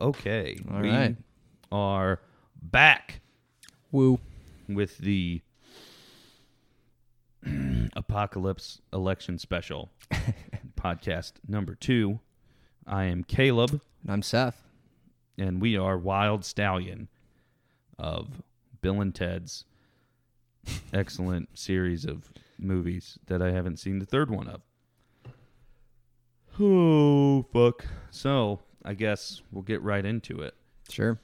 okay, All we right. are back Woo. with the Apocalypse Election Special podcast number two. I am Caleb, And I'm Seth. and we are Wild Stallion of Bill and Ted's excellent series of movies that I haven't seen the third one of. Oh, fuck. So, I guess we'll get right into it. Sure.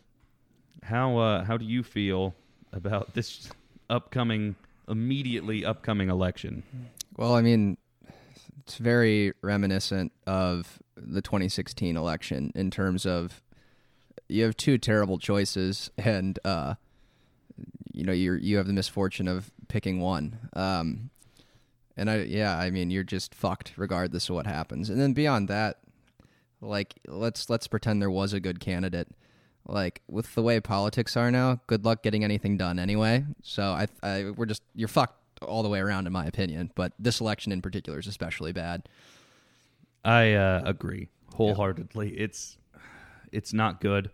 How uh, how do you feel about this upcoming, immediately upcoming election? Well, I mean, it's very reminiscent of the 2016 election in terms of you have two terrible choices, and uh, you know you you have the misfortune of picking one. Um, and I yeah, I mean you're just fucked regardless of what happens. And then beyond that, like let's let's pretend there was a good candidate. Like with the way politics are now, good luck getting anything done anyway. So I, I we're just you're fucked all the way around in my opinion. But this election in particular is especially bad. I uh, agree wholeheartedly. It's it's not good.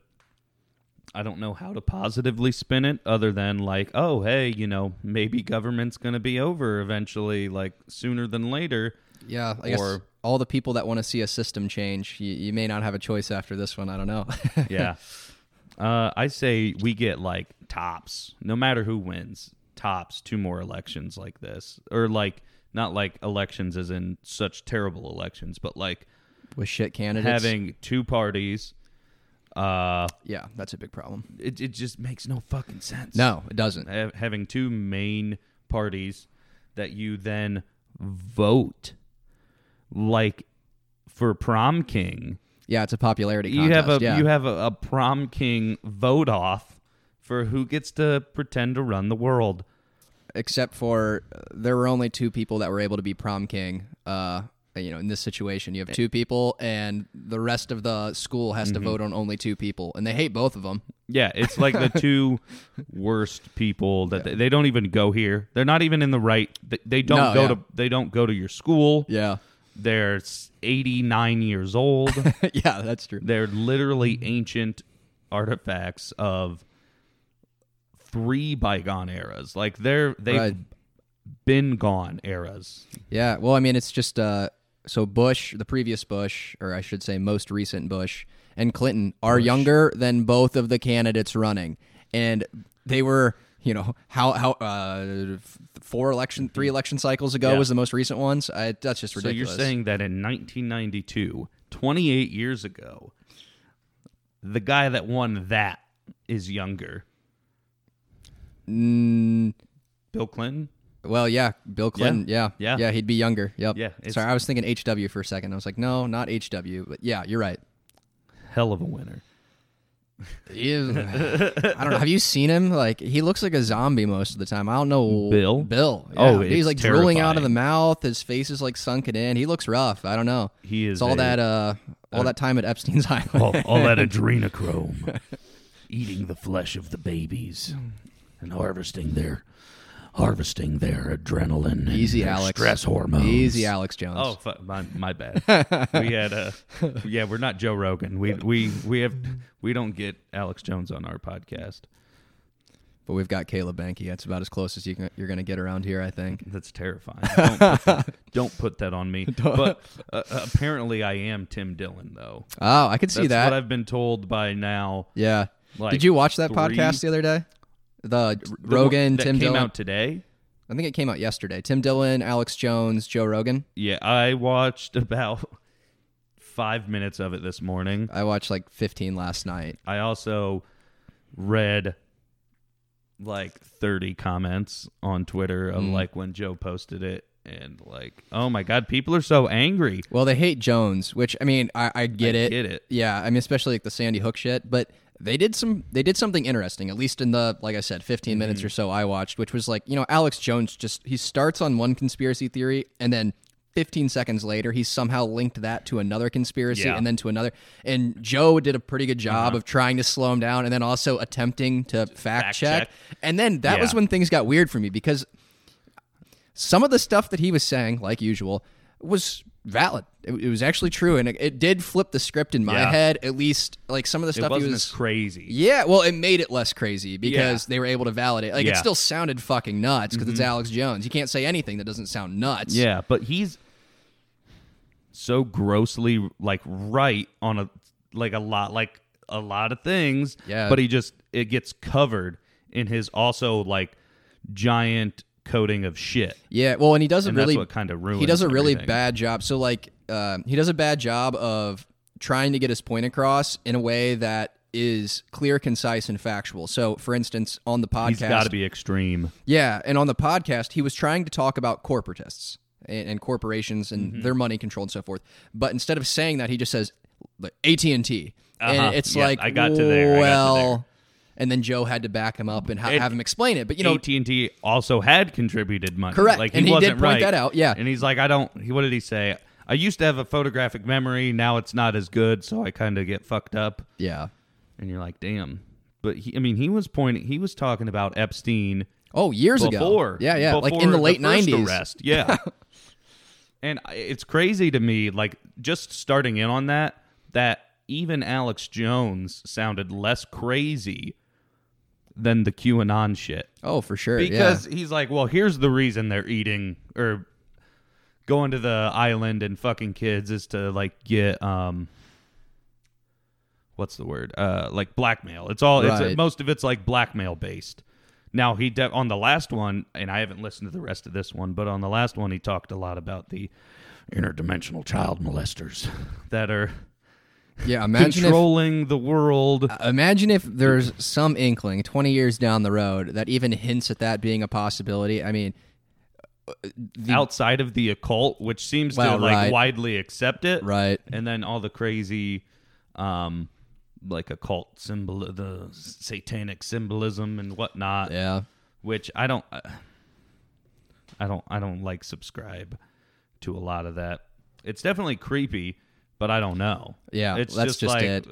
I don't know how to positively spin it other than like, oh, hey, you know, maybe government's going to be over eventually, like sooner than later. Yeah, I guess Or- all the people that want to see a system change, you, you may not have a choice after this one. I don't know. Yeah. uh, I say we get like tops, no matter who wins, tops two more elections like this, or like not like elections as in such terrible elections, but like With shit candidates, having two parties. Uh, yeah, that's a big problem. it it just makes no fucking sense. No, it doesn't. Ha- having two main parties that you then vote like for prom king. Yeah, it's a popularity. You have a contest, yeah. you have a, a prom king vote off for who gets to pretend to run the world. except for uh, there were only two people that were able to be prom king. Uh, you know, in this situation, you have two people, and the rest of the school has to vote on only two people, and they hate both of them. Yeah, it's like the two worst people that they, they don't even go here. They're not even in the right. They, they don't No, go yeah. to they don't go to your school. Yeah, They're 89 years old. yeah, that's true. They're literally ancient artifacts of three bygone eras. Like they're they've Right. been gone eras. Yeah, well, I mean, it's just uh, so Bush, the previous Bush, or I should say, most recent Bush, and Clinton are younger than both of the candidates running, and they were, you know, how how uh, four election, three election cycles ago Yeah. was the most recent ones. I, that's just ridiculous. So you're saying that in 1992, 28 years ago, the guy that won that is younger. Mm, Bill Clinton? well, yeah, Bill Clinton, yeah. Yeah. yeah, he'd be younger. Yep. Yeah, Sorry, I was thinking HW for a second. I was like, no, not HW, but yeah, you're right. Hell of a winner. Ew. I don't know. Have you seen him? Like he looks like a zombie most of the time. I don't know. Bill? Bill. Oh, he's it's like drooling out of the mouth. His face is like sunken in. He looks rough. I don't know. He is It's all a- that uh all that time at Epstein's Island. all, all that adrenochrome, eating the flesh of the babies and harvesting their harvesting their adrenaline, and Easy, their Alex. stress hormones. Easy, Alex Jones. Oh, fu- my, my bad. we had a yeah. We're not Joe Rogan. We we we have we don't get Alex Jones on our podcast. But we've got Caleb Banky. That's about as close as you can, you're going to get around here, I think. That's terrifying. Don't put that, don't put that on me. But uh, apparently, I am Tim Dillon, though. Oh, I can see That's that. what I've been told by now. yeah. Like Did you watch that three- podcast the other day? The, The Rogan, that Tim came Dillon. out today. I think it came out yesterday. Tim Dillon, Alex Jones, Joe Rogan. Yeah, I watched about five minutes of it this morning. I watched like 15 last night. I also read like 30 comments on Twitter of Mm. like when Joe posted it and like, oh my god, people are so angry. Well, they hate Jones, which I mean, I, I get I it. get it. Yeah, I mean, especially like the Sandy Hook shit. But they did some, they did something interesting. At least in the, like I said, 15 Mm-hmm. minutes or so I watched, which was like, you know, Alex Jones just he starts on one conspiracy theory and then 15 seconds later, he somehow linked that to another conspiracy Yeah. Uh-huh. and then to another. And Joe did a pretty good job of trying to slow him down and then also attempting to fact, fact check. check. And then that was when things got weird for me because some of the stuff that he was saying, like usual, was valid. It, it was actually true, and it, it did flip the script in my Yeah. head. At least, like some of the stuff he wasn't was. as crazy. yeah, well, it made it less crazy because Yeah. they were able to validate. Like Yeah. it still sounded fucking nuts because it's mm-hmm. Alex Jones. You can't say anything that doesn't sound nuts. Yeah, but he's so grossly like right on a like a lot like a lot of things. Yeah. But he just it gets covered in his also like giant coating of shit. Yeah, well, and he does a And really that's what kind of ruins he does a really everything. bad job. So like, um, he does a bad job of trying to get his point across in a way that is clear, concise, and factual. So, for instance, on the podcast, He's got to be extreme. yeah, and on the podcast, he was trying to talk about corporatists and, and corporations and Mm-hmm. their money control and so forth. But instead of saying that, he just says AT and T, Uh-huh. and it's Yeah, like, I got to there. I got to Well. And then Joe had to back him up and ha- have him explain it. But you know, AT and T also had contributed money. Correct. Like And he did wasn't point right. that out, yeah. And he's like, I don't. He, what did he say? I used to have a photographic memory. Now it's not as good, so I kind of get fucked up. yeah. And you're like, damn. But he, I mean, he was pointing. He was talking about Epstein Oh, years before. ago. Yeah, yeah. Like in the late nineties. Arrest. Yeah. and it's crazy to me, like just starting in on that, that even Alex Jones sounded less crazy than the QAnon shit. Oh, for sure. because he's like, well, here's the reason they're eating or going to the island and fucking kids is to like get um what's the word? Uh like blackmail. It's all it's most of it's like blackmail based now he de- on the last one and i haven't listened to the rest of this one but on the last one he talked a lot about the interdimensional child molesters that are yeah. Imagine if, controlling the world imagine if there's some inkling twenty years down the road that even hints at that being a possibility. I mean, outside of the occult which seems Well, to like right. widely accept it right? and then all the crazy um like occult symbol the satanic symbolism and whatnot Yeah, which i don't uh, i don't i don't like subscribe to a lot of that it's definitely creepy but i don't know yeah. it's that's just, just, like it.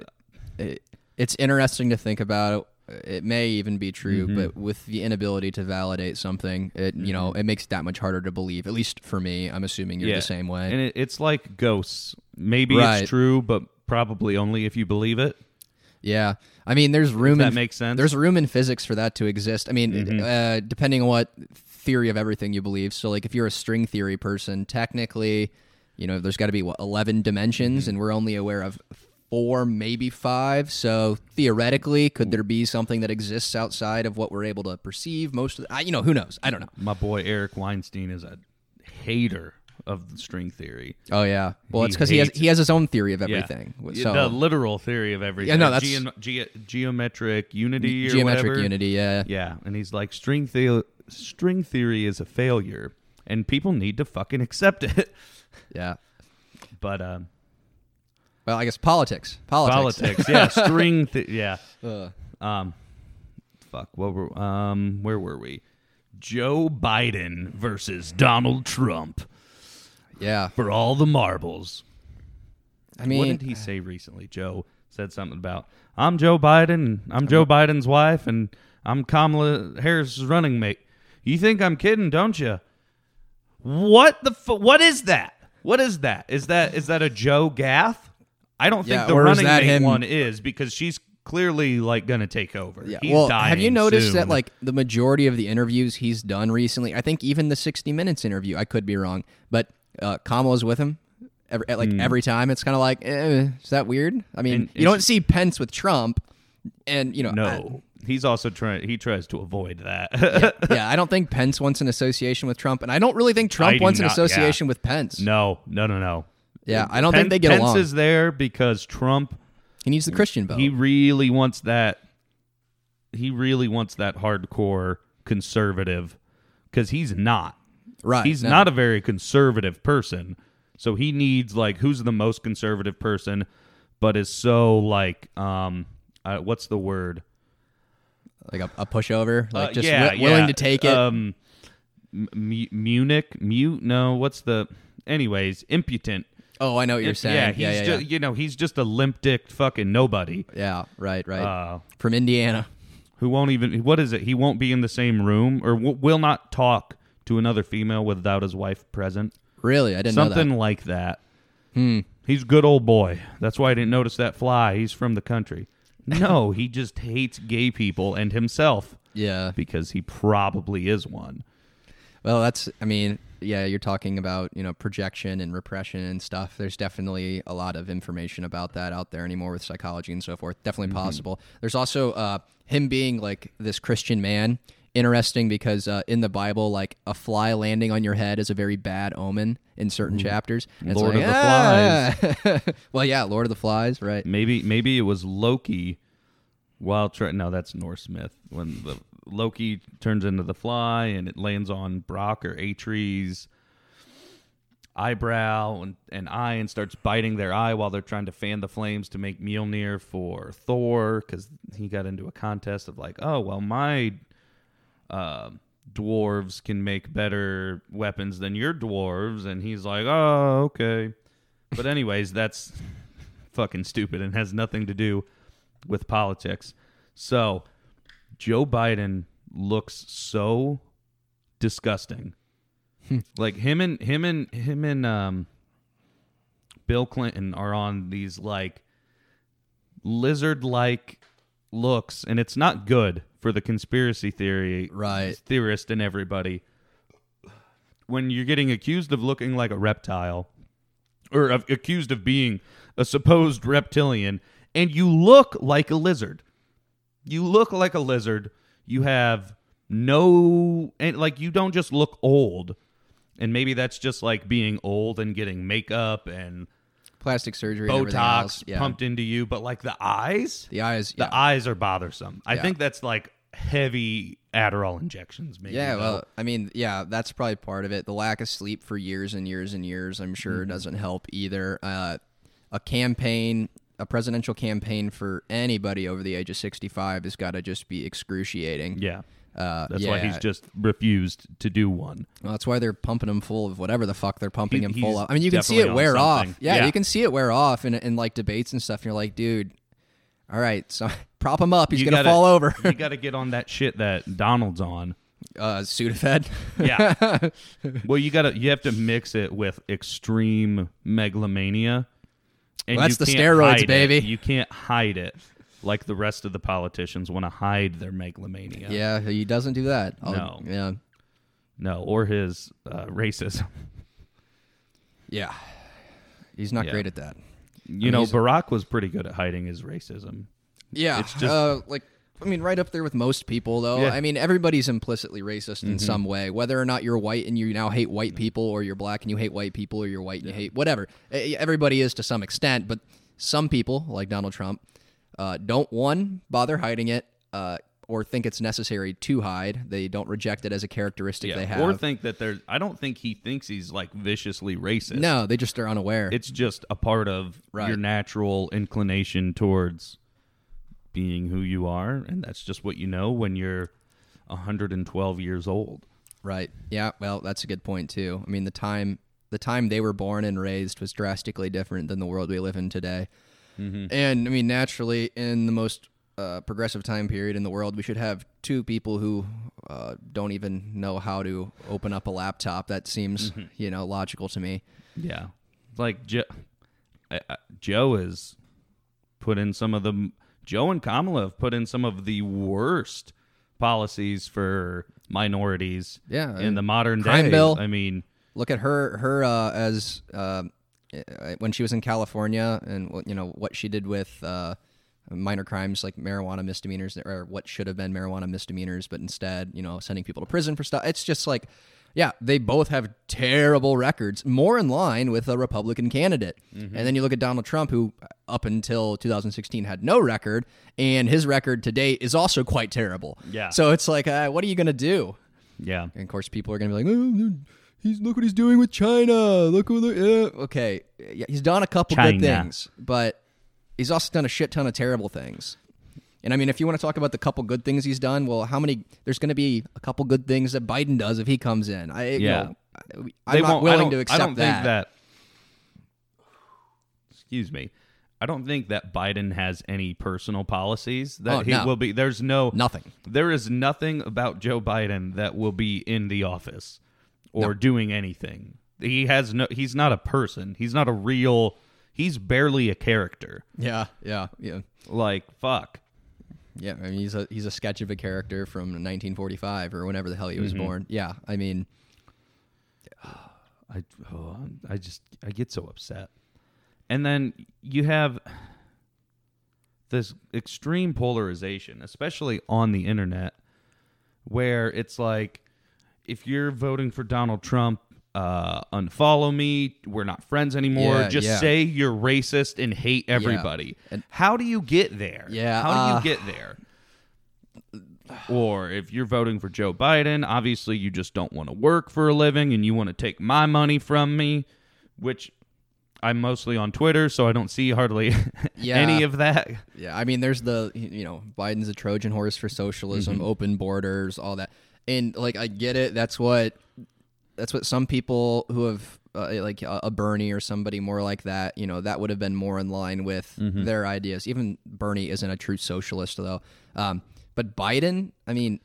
it. It's interesting to think about. It may even be true, Mm-hmm. but with the inability to validate something, it you know it makes it that much harder to believe. At least for me, I'm assuming you're yeah the same way. and it, it's like ghosts maybe Right. it's true but probably only if you believe it Yeah, I mean, there's room. that in, makes sense. Mm-hmm. There's room in physics for that to exist. I mean, uh, depending on what theory of everything you believe. So, like, if you're a string theory person, technically, you know, there's got to be what 11 dimensions, Mm-hmm. and we're only aware of four, maybe five. So, theoretically, could there be something that exists outside of what we're able to perceive? Most of, the, I, you know, who knows? I don't know. my boy eric weinstein is a hater of the string theory Oh yeah, well, He it's because he has he has his own theory of everything. Yeah, So the literal theory of everything. Yeah, no, that's- Geo- ge- geometric unity or geometric whatever. unity. Yeah, Yeah, and he's like string theory. String theory is a failure, and people need to fucking accept it. yeah. but um, Well, I guess politics. Politics. politics, yeah, string. Th- yeah, Ugh. um, fuck. What were um? Where were we? Joe Biden versus Donald Trump yeah. for all the marbles. I mean, what did he say recently? Joe said something about I'm Joe Biden, I'm Joe Biden's wife, and I'm Kamala Harris's running mate. You think I'm kidding, don't you? What the what is that? What is that? Is that is that a Joe Gaffe? I don't think the running mate him- one is because she's clearly like gonna take over. Yeah. He's well, dying have you noticed soon. that like the majority of the interviews he's done recently? I think even the 60 Minutes interview. I could be wrong, but uh, Kamala's with him. Every, like every time, it's kind of like, eh, is that weird? I mean. And you don't see Pence with Trump, and you know, no, he's also trying. He tries to avoid that. I, yeah, I don't think Pence wants an association with Trump, and I don't really think Trump do wants an not- yeah. association with Pence. no, no, no, no. Yeah, I don't Pen- think they get along. Pence along. is there because Trump he needs the Christian vote. He really wants that. He really wants that hardcore conservative because he's not. right? He's no. not a very conservative person. So he needs like who's the most conservative person, but is so like um, uh, what's the word? Like a, a pushover, like Uh, just yeah, wi- willing yeah. to take it. Um, M- Munich, mute. No, what's the? Anyways, impotent. oh, I know what you're saying. Yeah, Yeah, he's yeah, yeah. just you know he's just a limp dick fucking nobody. Yeah, right, right. Uh, From Indiana. who won't even what is it he won't be in the same room or w- will not talk to another female without his wife present Really, I didn't Something know like that. that. Hmm. He's good old boy. That's why I didn't notice that fly. He's from the country. No, he just hates gay people and himself Yeah. because he probably is one. Well, that's. I mean, yeah, you're talking about you know projection and repression and stuff. There's definitely a lot of information about that out there anymore with psychology and so forth. Definitely possible. There's also uh, him being like this Christian man. Interesting because uh, in the Bible, like a fly landing on your head is a very bad omen in certain chapters. And Lord like, of the "Ah." well, yeah, Lord of the Flies, right? Maybe maybe it was Loki while try no, that's Norse myth. When the Loki turns into the fly and it lands on Brock or Atreus eyebrow and, and eye and starts biting their eye while they're trying to fan the flames to make Mjolnir for Thor because he got into a contest of like, oh well, my uh, dwarves can make better weapons than your dwarves, and he's like, oh okay. But anyways, that's fucking stupid and has nothing to do with politics. So Joe Biden looks so disgusting. like him and him and him and um Bill Clinton are on these like lizard like looks and it's not good for the conspiracy theory Right. theorist and everybody. When you're getting accused of looking like a reptile or of, accused of being a supposed reptilian and you look like a lizard. You look like a lizard. You have no and like you don't just look old. And maybe that's just like being old and getting makeup and Plastic surgery, and botox. Yeah. pumped into you but like the eyes The eyes, the eyes are bothersome i Yeah. think that's like heavy adderall injections maybe Yeah, well, I mean, yeah, that's probably part of it. The lack of sleep for years and years and years, I'm sure, Mm-hmm. doesn't help either. Uh, a campaign, a presidential campaign for anybody over the age of 65 has got to just be excruciating. yeah Uh, that's why he's just refused to do one Well, that's why they're pumping him full of whatever the fuck they're pumping He- him full of. I mean, you can see it wear off. Yeah, Yeah. you can see it wear off in, in like debates and stuff. And you're like, dude, all right, so prop him up. He's You gonna gotta- fall over. you got to get on that shit that donald's on uh, Sudafed. Yeah. well, you gotta you have to mix it with extreme megalomania. And Well, that's the steroids, hide it. baby. You can't hide it like the rest of the politicians want to hide their megalomania. yeah, he doesn't do that. I'll- No. Yeah. No, or his uh, racism. Yeah. He's not Yeah. great at that. You know, Barack was pretty good at hiding his racism. Yeah, It's just- uh, like I mean, right up there with most people, though. Yeah. Mm-hmm. I mean, everybody's implicitly racist in some way, whether or not you're white and you now hate white people, or you're black and you hate white people, or you're white and you hate whatever. Everybody is to some extent, but some people, like Donald Trump, uh, don't one bother hiding it, uh, or think it's necessary to hide. They don't reject it as a characteristic they have. Or think that there's I don't think he thinks he's like viciously racist. no, they just are unaware. It's just a part of Right. your natural inclination towards being who you are, and that's just what you know when you're 112 years old. Right. Yeah. Well, that's a good point too. I mean, the time the time they were born and raised was drastically different than the world we live in today. And I mean, naturally, in the most uh, progressive time period in the world, we should have two people who uh, don't even know how to open up a laptop. That seems, you know, logical to me. Yeah, like Joe, I, I, Joe has put in some of the Joe and Kamala have put in some of the worst policies for minorities. Yeah, in the modern crime day. bill. I mean, Look at her, her uh, as uh, when she was in California, and what- you know what she did with uh, minor crimes like marijuana misdemeanors, or what should have been marijuana misdemeanors, but instead, you know, sending people to prison for stuff. It's just like, yeah, they both have terrible records, more in line with a Republican candidate. And then you look at Donald Trump, who up until 2016 had no record, and his record to date is also quite terrible. Yeah. So it's like, uh, what are you going to do? yeah, And of course, people are going to be like, oh, he's look what he's doing with China. Look what, yeah. okay, yeah, he's done a couple good things, but he's also done a shit ton of terrible things. And I mean, if you want to talk about the couple good things he's done, well, how many? There's going to be a couple good things that Biden does if he comes in. I, you Yeah. know, They I'm not won't- willing to accept I don't that. think that. Excuse me. I don't think that Biden has any personal policies that Oh, he no. will be. There's no Nothing. There is nothing about Joe Biden that will be in the office or doing anything. he has no. He's not a person. He's not a real. He's barely a character. Yeah, yeah, yeah. Like fuck. Yeah, I mean he's a he's a sketch of a character from 1945 or whenever the hell he was mm-hmm. born. Yeah, I mean, I oh, I just I get so upset. And then you have this extreme polarization, especially on the internet, where it's like if you're voting for Donald Trump, uh, unfollow me. We're not friends anymore. Yeah, Just yeah. say you're racist and hate everybody. And- How do you get there? Yeah, How do you uh, get there? Or if you're voting for Joe Biden, obviously you just don't want to work for a living and you want to take my money from me, which I'm mostly on Twitter, so I don't see hardly Yeah. any of that. yeah, I mean there's the you know Biden's a Trojan horse for socialism, open borders, all that, and like I get it. That's what that's what some people who have uh, like a, a Bernie or somebody more like that, you know, that would have been more in line with their ideas. Even Bernie isn't a true socialist though. Um, but Biden, I mean,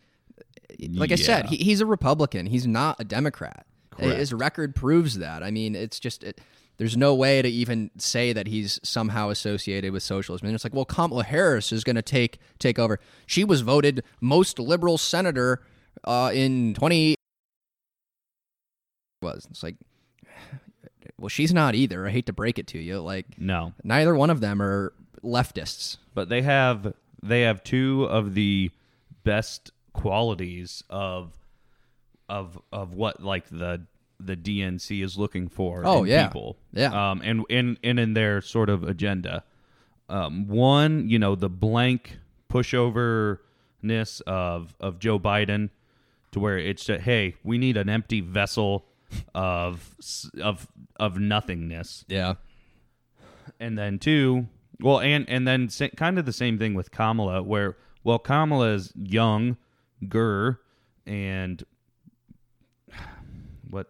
like I said, he, he's a Republican. He's not a Democrat. Correct. His record proves that. I mean, it's just it, there's no way to even say that he's somehow associated with socialism. And it's like, well, Kamala Harris is going to take take over. She was voted most liberal senator uh, in 20 was. It's like, well, she's not either. I hate to break it to you. Like, No. neither one of them are leftists. But they have they have two of the best qualities of of of what like the the DNC is looking for Oh, in yeah. people. Yeah. Um and in and in their sort of agenda. Um one, you know, the blank pushoverness of of Joe Biden to where it's just, hey, we need an empty vessel of of of nothingness Yeah. and then two, well, and and then kind of the same thing with Kamala, where well, Kamala is young, gur, and what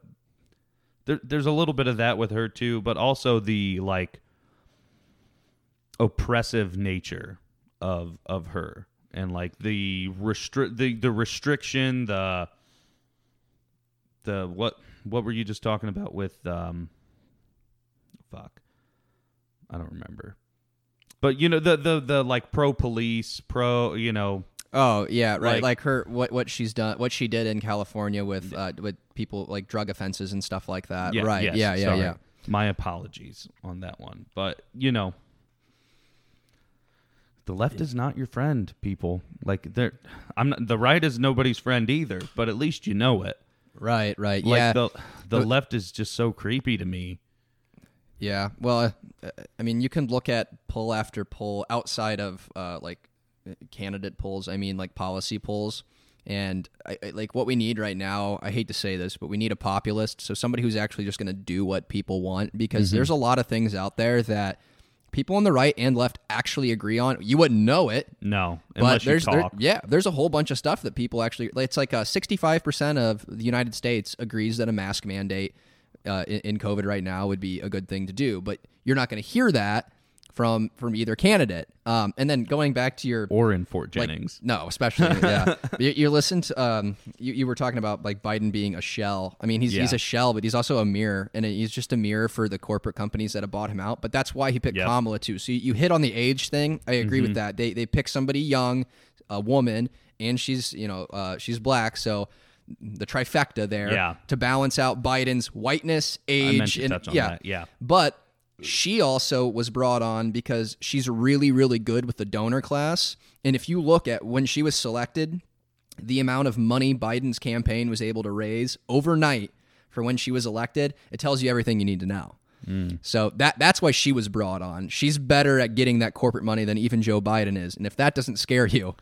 there, there's a little bit of that with her too, but also the like oppressive nature of of her and like the restrict the the restriction the the what what were you just talking about with um fuck I don't remember. But you know the the the like pro police, pro you know Oh yeah, right. Like- Like, her, what what she's done, what she did in California with uh, with people like drug offenses and stuff like that. yeah, right. yes, yeah, yeah, sorry. yeah. My apologies on that one. But you know the left is not your friend, people. Like they're I'm not the right is nobody's friend either, but at least you know it. Right, right. Like yeah, the the But- left is just so creepy to me. yeah. Well, uh, I mean, you can look at poll after poll outside of uh, like candidate polls. I mean, like policy polls. And I, I, like what we need right now, I hate to say this, but we need a populist. So somebody who's actually just going to do what people want, because Mm-hmm. there's a lot of things out there that people on the right and left actually agree on. You wouldn't know it, No, but there's there- yeah there's a whole bunch of stuff that people actually it's like uh, 65% of the united states agrees that a mask mandate uh, in, in covid right now would be a good thing to do but you're not going to hear that from from either candidate um, and then going back to your or in Fort like, Jennings. no, especially yeah. you, you listen to um, you, you were talking about like Biden being a shell. I mean, he's he's a shell, but he's also a mirror, and he's just a mirror for the corporate companies that have bought him out. But that's why he picked Yep. Mm-hmm. Kamala too. So you, you hit on the age thing. I agree with that. They they pick somebody young, a woman, and she's you know uh, she's black, so. The trifecta there Yeah. to balance out Biden's whiteness, age, and yeah, that, yeah. but she also was brought on because she's really, really good with the donor class. And if you look at when she was selected, the amount of money Biden's campaign was able to raise overnight for when she was elected, it tells you everything you need to know. Mm. So that that's why she was brought on. She's better at getting that corporate money than even Joe Biden is. And if that doesn't scare you,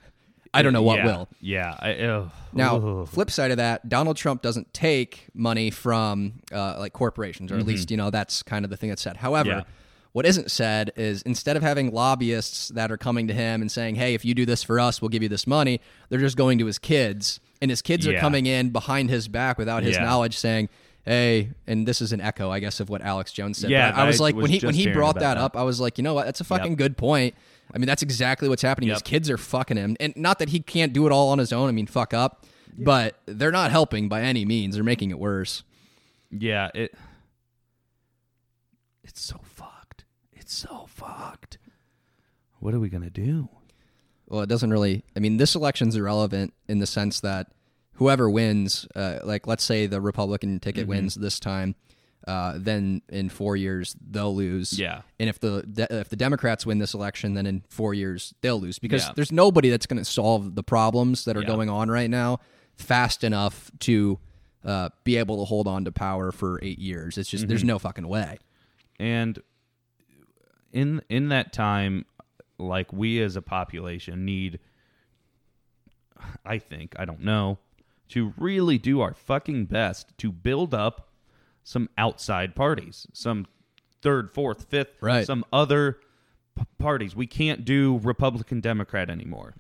I don't know what yeah, will. Yeah. I. Now, flip side of that, Donald Trump doesn't take money from uh, like corporations, or at least you know that's kind of the thing that's said. However, Mm-hmm. Yeah. what isn't said is instead of having lobbyists that are coming to him and saying, "Hey, if you do this for us, we'll give you this money," they're just going to his kids, and his kids are coming in behind his back without his Yeah. knowledge, saying. Hey, and this is an echo, I guess, of what Alex Jones said. Yeah, I was like, was when he when he brought that, that. up, I was like, you know what? That's a fucking Yep. good point. I mean, that's exactly what's happening. His kids are fucking him, and not that he can't do it all on his own. I mean, fuck up, but they're not helping by any means. They're making it worse. Yeah, it It's so fucked. It's so fucked. What are we gonna do? Well, it doesn't really. I mean, this election's irrelevant in the sense that whoever wins, uh, like let's say the Republican ticket Mm-hmm. wins this time, uh, then in four years they'll lose. Yeah. And if the de- if the Democrats win this election, then in four years they'll lose because Yeah. there's nobody that's going to solve the problems that are Yeah. going on right now fast enough to uh, be able to hold on to power for eight years. It's just Mm-hmm. there's no fucking way. And in in that time, like we as a population need, I think I don't know, to really do our fucking best to build up some outside parties, some third, fourth, fifth, Right. some other p- parties. We can't do Republican Democrat anymore.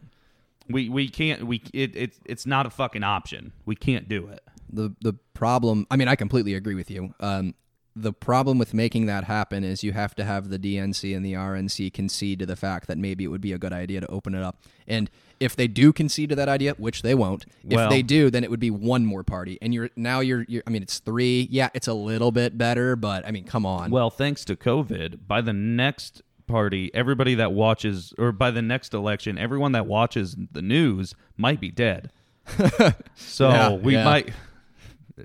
We we can't we it, it it's not a fucking option. We can't do it. the the problem i mean i completely agree with you um, the problem with making that happen is you have to have the dnc and the rnc concede to the fact that maybe it would be a good idea to open it up and if they do concede to that idea which they won't Well- if they do then it would be one more party and you're now you're, you're i mean it's three yeah it's a little bit better but i mean come on Well, thanks to COVID, by the next party, everybody that watches, or by the next election, everyone that watches the news might be dead. so Yeah, we yeah. might.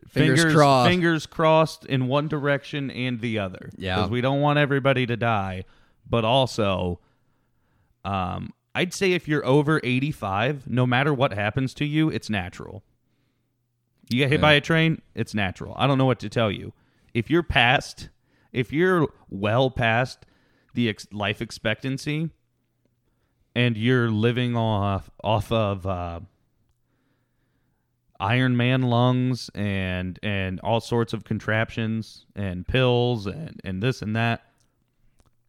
Fingers fingers crossed. fingers crossed in one direction and the other. Yeah. because we don't want everybody to die, but also, um, I'd say if you're over 85, no matter what happens to you, it's natural. You get hit Yeah. by a train, it's natural. I don't know what to tell you. If you're past, if you're well past the ex- life expectancy, and you're living off off of uh, Iron Man lungs and and all sorts of contraptions and pills and and this and that,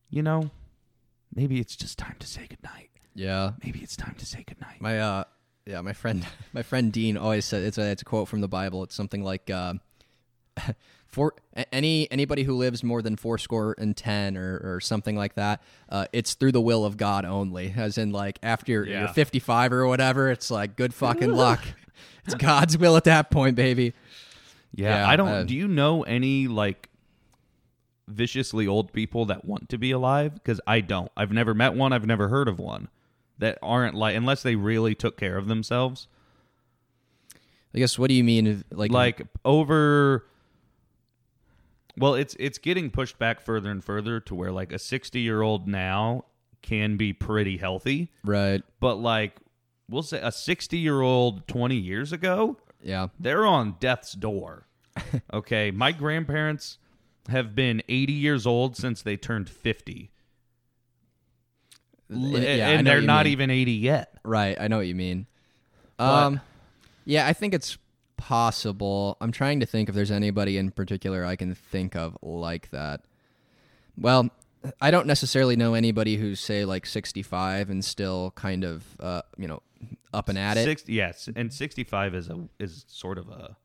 you know, maybe it's just time to say goodnight. Yeah Maybe it's time to say goodnight. my uh yeah my friend my friend dean always said it's a it's a quote from the bible it's something like uh for any anybody who lives more than four score and ten or, or something like that uh, it's through the will of god only as in like after you're, Yeah. you're 55 or whatever it's like good fucking luck it's god's will at that point baby Yeah, Yeah, I don't. uh, do you know any like viciously old people that want to be alive? Because I don't. I've never met one. I've never heard of one that aren't like unless they really took care of themselves. i guess what do you mean if, like Like over. Well, it's it's getting pushed back further and further to where like a sixty year old now can be pretty healthy, right but like we'll say a sixty year old twenty years ago yeah they're on death's door. okay, my grandparents have been 80 years old since they turned 50. Yeah, and they're not mean. even 80 yet. Right, I know what you mean. But- Um, yeah, I think it's possible. I'm trying to think if there's anybody in particular I can think of like that. Well, I don't necessarily know anybody who's say like 65 and still kind of uh, you know up and at it. Six, yes, and 65 is a is sort of a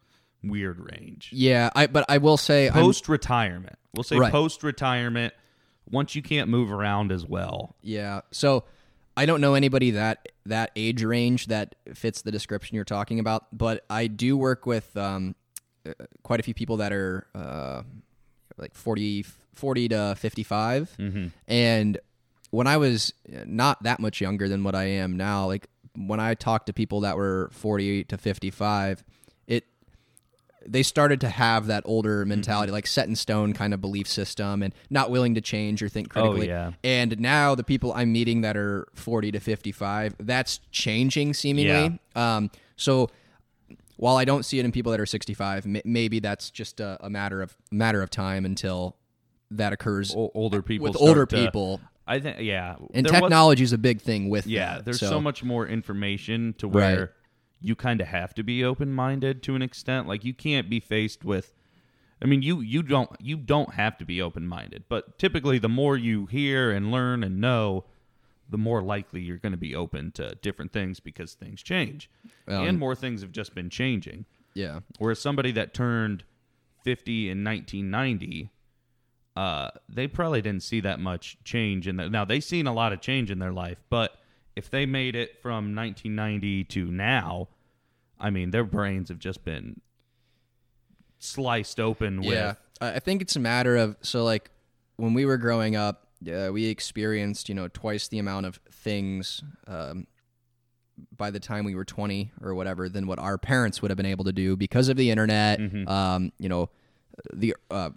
weird range. Yeah, I but I will say Post retirement. We'll say Right. post retirement once you can't move around as well. Yeah. So I don't know anybody that that age range that fits the description you're talking about, but I do work with um, uh, quite a few people that are uh, like 40, 40 to 55. And when I was not that much younger than what I am now, like when I talked to people that were 48 to 55, it they started to have that older mentality, like set in stone kind of belief system, and not willing to change or think critically. yeah. And now the people I'm meeting that are 40 to 55, that's changing seemingly. Um, so while I don't see it in people that are 65, m- maybe that's just a, a matter of matter of time until that occurs O- older people with older to- people. I think yeah. And technology is a big thing with Yeah, that. there's so, much more information to where Right. You kind of have to be open-minded to an extent. Like you can't be faced with I mean, you you don't you don't have to be open-minded, but typically the more you hear and learn and know, the more likely you're going to be open to different things because things change. Um, and more things have just been changing. Yeah. Whereas somebody that turned 50 in 1990, uh, they probably didn't see that much change in that. Now they've seen a lot of change in their life, but if they made it from 1990 to now, I mean, their brains have just been sliced open with. Yeah, I think it's a matter of so like when we were growing up, uh, we experienced you know twice the amount of things um, by the time we were 20 or whatever than what our parents would have been able to do because of the internet. Um, you know, the uh,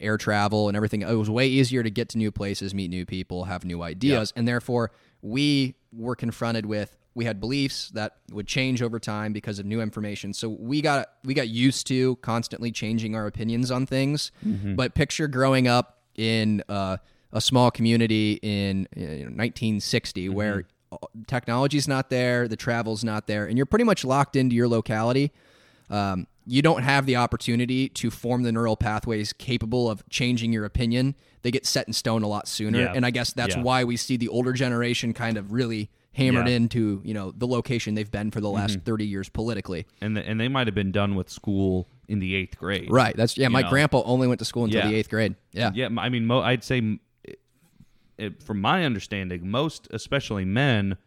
air travel and everything. It was way easier to get to new places, meet new people, have new ideas, and therefore we were confronted with we had beliefs that would change over time because of new information. So we got we got used to constantly changing our opinions on things. But picture growing up in uh, a small community in you know, 1960 where technology's not there, the travel's not there, and you're pretty much locked into your locality. Um, you don't have the opportunity to form the neural pathways capable of changing your opinion. They get set in stone a lot sooner, Yeah. and I guess that's Yeah. why we see the older generation kind of really hammered Yeah. into you know the location they've been for the last mm-hmm. 30 years politically. and the, and they might have been done with school in the eighth grade. Right. That's yeah. My know. grandpa only went to school until the eighth grade. Yeah. Yeah, I mean, mo- I'd say, it, from my understanding, most, especially men,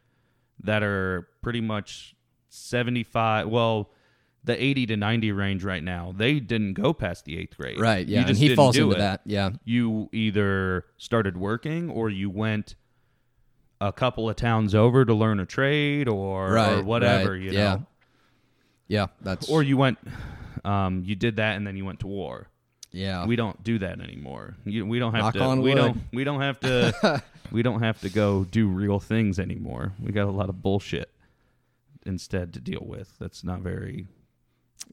that are pretty much seventy-five. Well, the eighty to ninety range right now, they didn't go past the eighth grade. Right. You Yeah. And he falls into it. that. Yeah. You either started working or you went a couple of towns over to learn a trade or, Right. or whatever. right, You yeah. know, Yeah. That's or you went. Um, you did that and then you went to war. yeah. we don't do that anymore. You, we don't have Knock to. we don't. We don't have to. we don't have to go do real things anymore. We got a lot of bullshit instead to deal with. That's not very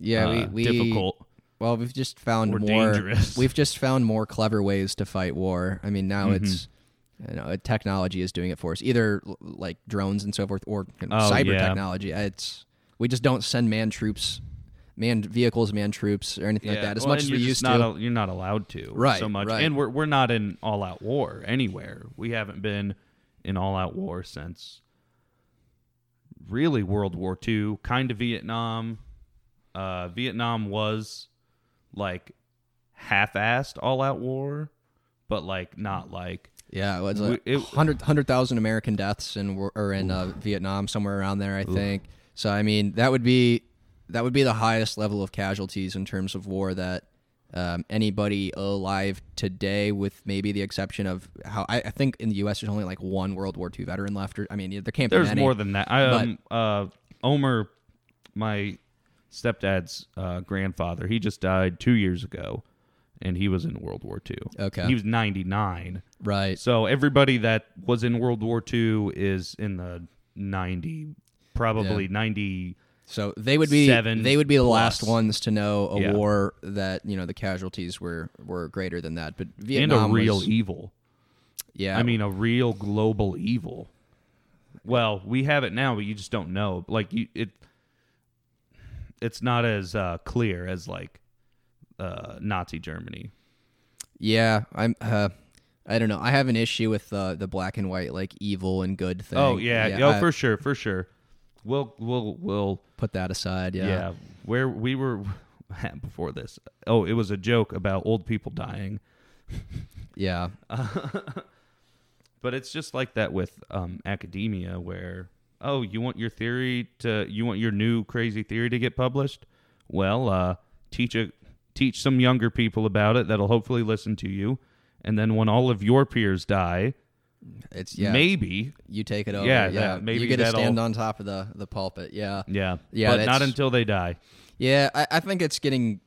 yeah. uh, we, we difficult. Well, we've just found Or more. dangerous. We've just found more clever ways to fight war. I mean, now Mm-hmm. it's you know technology is doing it for us, either like drones and so forth, or you know, Oh, cyber yeah. technology. It's we just don't send man troops, manned vehicles, man troops, or anything like that as well, much as we used to. not al- you're not allowed to. Right, So much, right. and we're we're not in all out war anywhere. We haven't been in all out war since really World War II, kind of Vietnam. Uh, Vietnam was like half-assed all out war, but like not like yeah, it was like it- 100 100,000 American deaths in or in uh, Vietnam, somewhere around there, I think. So I mean, that would be that would be the highest level of casualties in terms of war that um, anybody alive today, with maybe the exception of how I, I think in the U.S. there's only like one World War II veteran left. Or, I mean, there can't be There's more than that. I, um, uh, Omer, my stepdad's uh, grandfather, he just died two years ago, and he was in World War II. Okay. he was 99. right. So everybody that was in World War II is in the 90, probably Yeah. 90. So they would be Seven they would be the last ones to know a Yeah. war that you know the casualties were were greater than that. But And Vietnam a real was, evil. yeah. I mean, a real global evil. Well, we have it now, but you just don't know. Like you, it, it's not as uh, clear as like uh, Nazi Germany. Yeah, I'm. Uh, I don't know. I have an issue with uh, the black and white, like evil and good thing. Oh yeah, oh I- for sure, for sure. We'll we'll we'll put that aside. Yeah. yeah. Where we were before this. Oh, it was a joke about old people dying. Yeah. But it's just like that with um, academia, where oh, you want your theory to, you want your new crazy theory to get published. Well, uh, teach a teach some younger people about it that'll hopefully listen to you, and then when all of your peers die, It's yeah. maybe you take it over. Yeah, Yeah. that- maybe you get to stand on top of the the pulpit. Yeah. yeah, Yeah, but not until they die. Yeah. I, I think it's getting.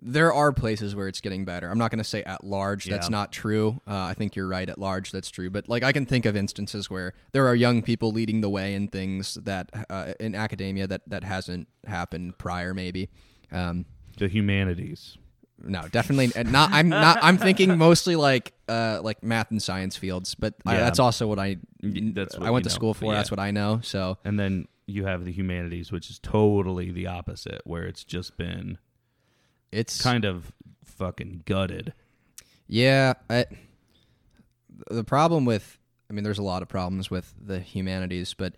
There are places where it's getting better. I'm not going to say at large that's Yeah. not true. Uh, I think you're right. At large, that's true. But like, I can think of instances where there are young people leading the way in things that uh, in academia that that hasn't happened prior. Maybe. Um, The humanities. No, definitely not. I'm not. I'm thinking mostly like uh like math and science fields, but I, that's also what I that's what I went to know. school for. Yeah. That's what I know. So And then you have the humanities, which is totally the opposite, where it's just been it's kind of fucking gutted. yeah. I, the problem with I mean, there's a lot of problems with the humanities, but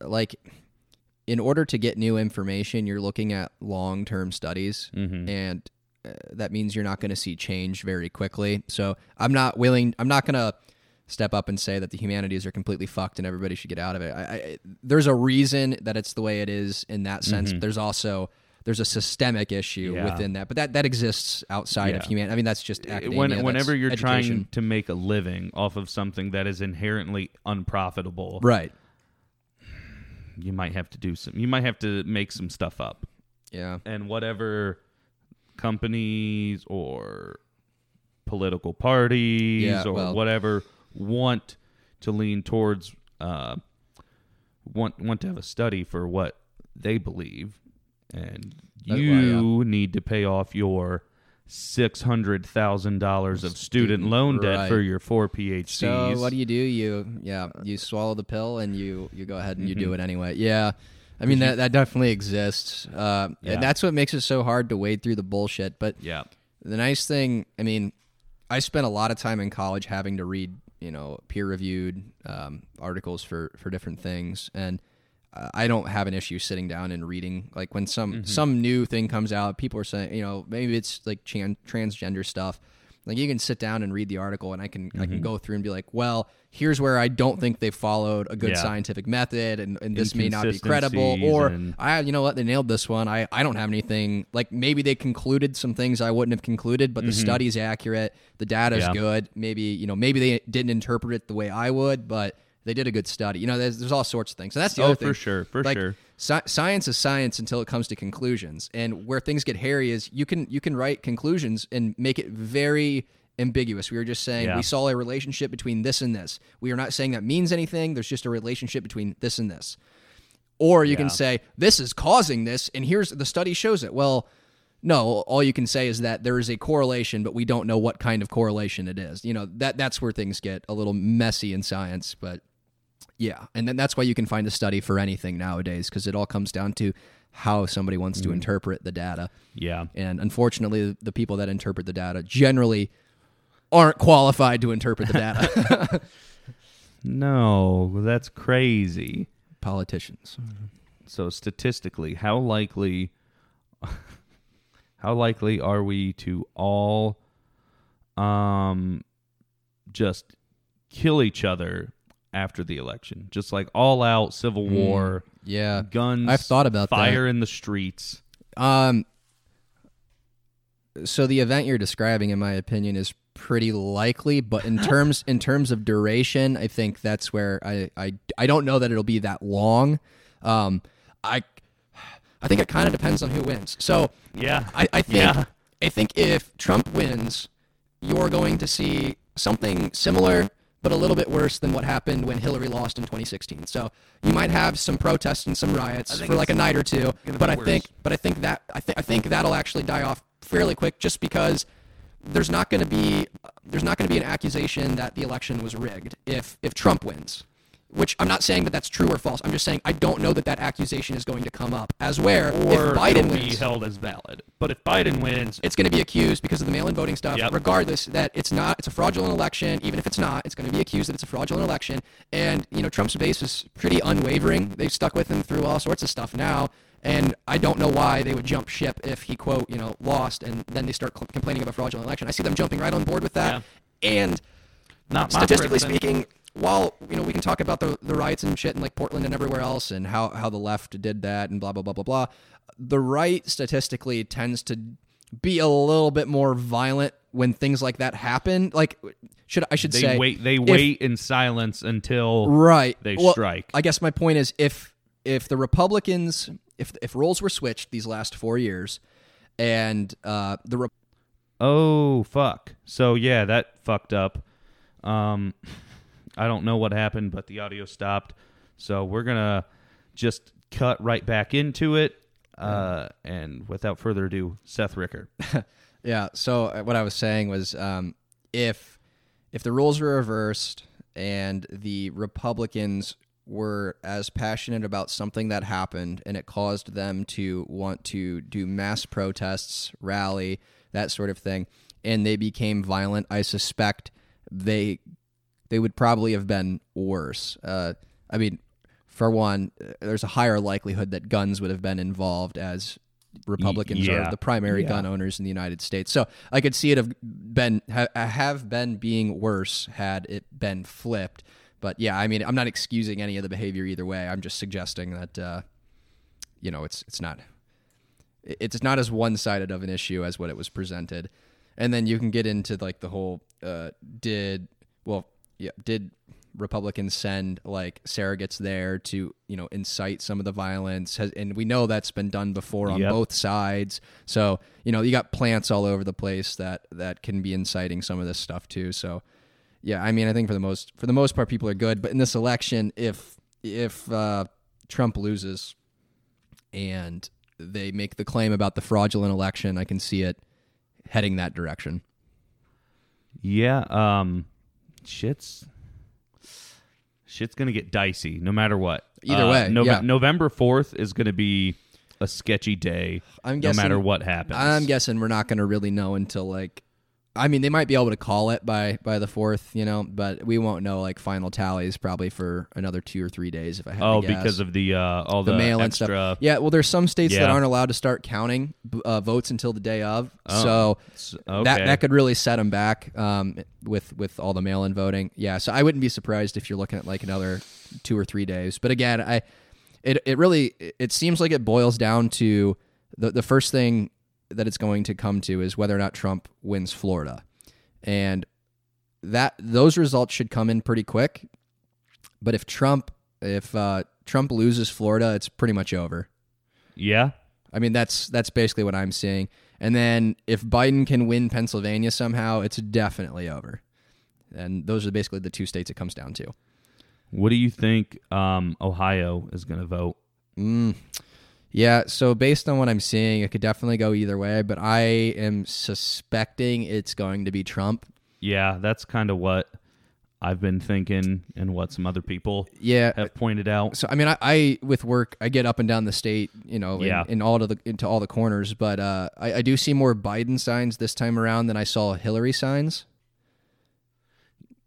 uh, like in order to get new information, you're looking at long term studies, Mhm. and uh, that means you're not going to see change very quickly. So I'm not willing. I'm not going to step up and say that the humanities are completely fucked and everybody should get out of it. I, I, there's a reason that it's the way it is in that sense. But there's also there's a systemic issue Yeah. within that, but that that exists outside of Yeah. humanity. I mean, that's just academia. when, whenever you're trying to make a living off of something that is inherently unprofitable, right? you might have to do some. You might have to make some stuff up, Yeah, and whatever companies or political parties Yeah, or well- whatever want to lean towards uh, want want to have a study for what they believe, and you need to pay off your six hundred thousand dollars of student loan debt right. for your four PhDs. So what do you do? You yeah, you swallow the pill and you you go ahead and you do it anyway. Yeah. I mean that that definitely exists. Uh, Yeah. and that's what makes it so hard to wade through the bullshit. But yeah, the nice thing, I mean, I spent a lot of time in college having to read, you know, peer-reviewed um, articles for for different things, and I don't have an issue sitting down and reading. Like when some some new thing comes out, people are saying, you know, maybe it's like tran- transgender stuff. Like you can sit down and read the article, and I can I can go through and be like, well, here's where I don't think they followed a good Yeah. scientific method, and, and this may not be credible, or and- I, you know what, they nailed this one. I, I don't have anything like maybe they concluded some things I wouldn't have concluded, but the study's accurate, the data's Mm-hmm. Yeah. good. Maybe you know maybe they didn't interpret it the way I would, but they did a good study. You know, there's there's all sorts of things, So that's the Oh, other for thing. sure, for like, sure. sci- science is science until it comes to conclusions, and where things get hairy is you can you can write conclusions and make it very ambiguous. We were just saying Yeah. we saw a relationship between this and this. We are not saying that means anything. There's just a relationship between this and this. Or you can say this is causing this, and here's the study shows it. Well, no, all you can say is that there is a correlation, but we don't know what kind of correlation it is. You know that that's where things get a little messy in science, but yeah, and then that's why you can find a study for anything nowadays because it all comes down to how somebody wants to interpret the data. yeah. And unfortunately, the people that interpret the data generally aren't qualified to interpret the data. No, that's crazy. Politicians. So statistically, how likely how likely are we to all um just kill each other after the election? Just like all out civil war, Yeah. guns, I've thought about that. fire in the streets. Um. So the event you're describing, in my opinion, is pretty likely. But in terms in terms of duration, I think that's where I I, I don't know that it'll be that long. Um. I I think it kind of depends on who wins. So Yeah. I, I think Yeah. I think if Trump wins, you're going to see something similar but a little bit worse than what happened when Hillary lost in 2016. So you might have some protests and some riots for like a night or two, but I think but I think that I think I think that'll actually die off fairly quick just because there's not going to be there's not going to be an accusation that the election was rigged if if Trump wins. Which I'm not saying that that's true or false. I'm just saying I don't know that that accusation is going to come up. As where Or if Biden it'll wins, be held as valid. But if Biden wins, it's going to be accused because of the mail-in voting stuff. Yep. Regardless, that it's not, it's a fraudulent election. Even if it's not, it's going to be accused that it's a fraudulent election. And you know, Trump's base is pretty unwavering. They've stuck with him through all sorts of stuff now. And I don't know why they would jump ship if he quote you know lost, and then they start cl- complaining of a fraudulent election. I see them jumping right on board with that. And not statistically president. speaking, while you know we can talk about the the riots and shit in like Portland and everywhere else, and how how the left did that and blah blah blah blah blah, the right statistically tends to be a little bit more violent when things like that happen. Like, should I should they say wait they if- wait in silence until right they Well, strike. I guess my point is if if the Republicans if if roles were switched these last four years, and uh, the Re- Oh fuck. So yeah, that fucked up. Um I don't know what happened, but the audio stopped. So we're going to just cut right back into it. Uh and without further ado, Seth Ricker. Yeah. So uh, what I was saying was, um, if if the rules were reversed and the Republicans were as passionate about something that happened and it caused them to want to do mass protests, rally, that sort of thing, and they became violent, I suspect they they would probably have been worse. Uh, I mean, for one, uh, there's a higher likelihood that guns would have been involved as Republicans yeah. are the primary Yeah. gun owners in the United States. So I could see it have been ha- have been being worse had it been flipped. But yeah, I mean, I'm not excusing any of the behavior either way. I'm just suggesting that uh, you know it's it's not it's not as one sided of an issue as what it was presented. And then you can get into like the whole uh, did well yeah did Republicans send like surrogates there to you know incite some of the violence? Has, and we know that's been done before on Yep. both sides. So you know you got plants all over the place that that can be inciting some of this stuff too. So yeah I mean I think for the most for the most part people are good. But in this election if if uh, Trump loses and they make the claim about the fraudulent election I can see it heading that direction. Yeah, um shit's shit's gonna get dicey no matter what. Either Uh, way, Nove- yeah. November fourth is gonna be a sketchy day. I'm guessing, no matter what happens. I'm guessing we're not going to really know until like, I mean, they might be able to call it by by the fourth, you know, but we won't know like final tallies probably for another two or three days if I had oh, to guess. because of the uh, all the, the mail and stuff. Yeah, well, there's some states that aren't allowed to start counting uh, votes until the day of, Oh, so s- that that could really set them back um, with with all the mail-in voting. Yeah, so I wouldn't be surprised if you're looking at like another two or three days. But again, I it it really it seems like it boils down to the the first thing that it's going to come to is whether or not Trump wins Florida, and that those results should come in pretty quick. But if Trump if uh, Trump loses Florida, it's pretty much over. Yeah. I mean, that's that's basically what I'm seeing. And then if Biden can win Pennsylvania somehow, it's definitely over. And those are basically the two states it comes down to. What do you think um, Ohio is going to vote? Mm. Yeah, so based on what I'm seeing, it could definitely go either way, but I am suspecting it's going to be Trump. Yeah, that's kind of what I've been thinking and what some other people Yeah. have pointed out. So I mean, I, I with work, I get up and down the state, you know, in, Yeah. in all to the into all the corners. But uh, I, I do see more Biden signs this time around than I saw Hillary signs.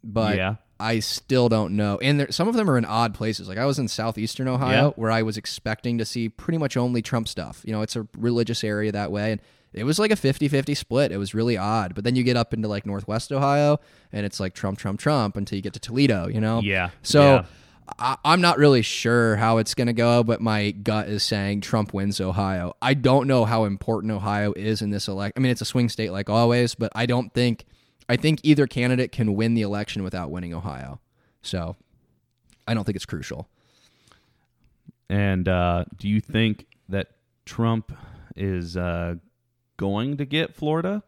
But yeah. I still don't know. And there, some of them are in odd places. Like I was in southeastern Ohio Yeah. where I was expecting to see pretty much only Trump stuff. You know, it's a religious area that way. And it was like a 50 50 split. It was really odd. But then you get up into like northwest Ohio and it's like Trump, Trump, Trump until you get to Toledo, you know? Yeah. So Yeah. I, I'm not really sure how it's going to go, but my gut is saying Trump wins Ohio. I don't know how important Ohio is in this election. I mean, it's a swing state like always, but I don't think. I think either candidate can win the election without winning Ohio. So I don't think it's crucial. And uh, do you think that Trump is uh, going to get Florida?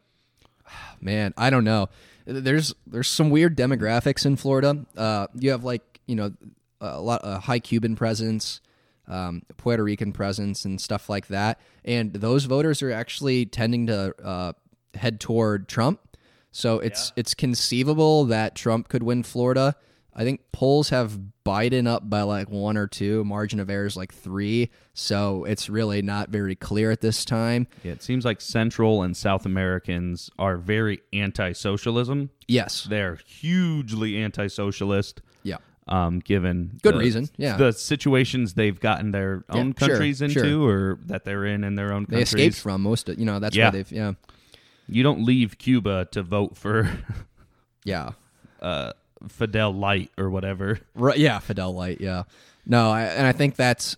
Man, I don't know. There's there's some weird demographics in Florida. Uh, you have like you know a lot a high Cuban presence, um, Puerto Rican presence, and stuff like that. And those voters are actually tending to uh, head toward Trump. So it's it's conceivable that Trump could win Florida. I think polls have Biden up by like one or two. Margin of error is like three. So it's really not very clear at this time. Yeah, it seems like Central and South Americans are very anti-socialism. Yes. They're hugely anti-socialist. Yeah. Um, given Good the- reason, yeah. the situations they've gotten their Yeah, own sure, countries into, sure. or that they're in in their own countries. They escaped from most of you know that's Yeah. why they've yeah You don't leave Cuba to vote for yeah. uh, Fidel Light or whatever. right yeah Fidel Light yeah. No I, and I think that's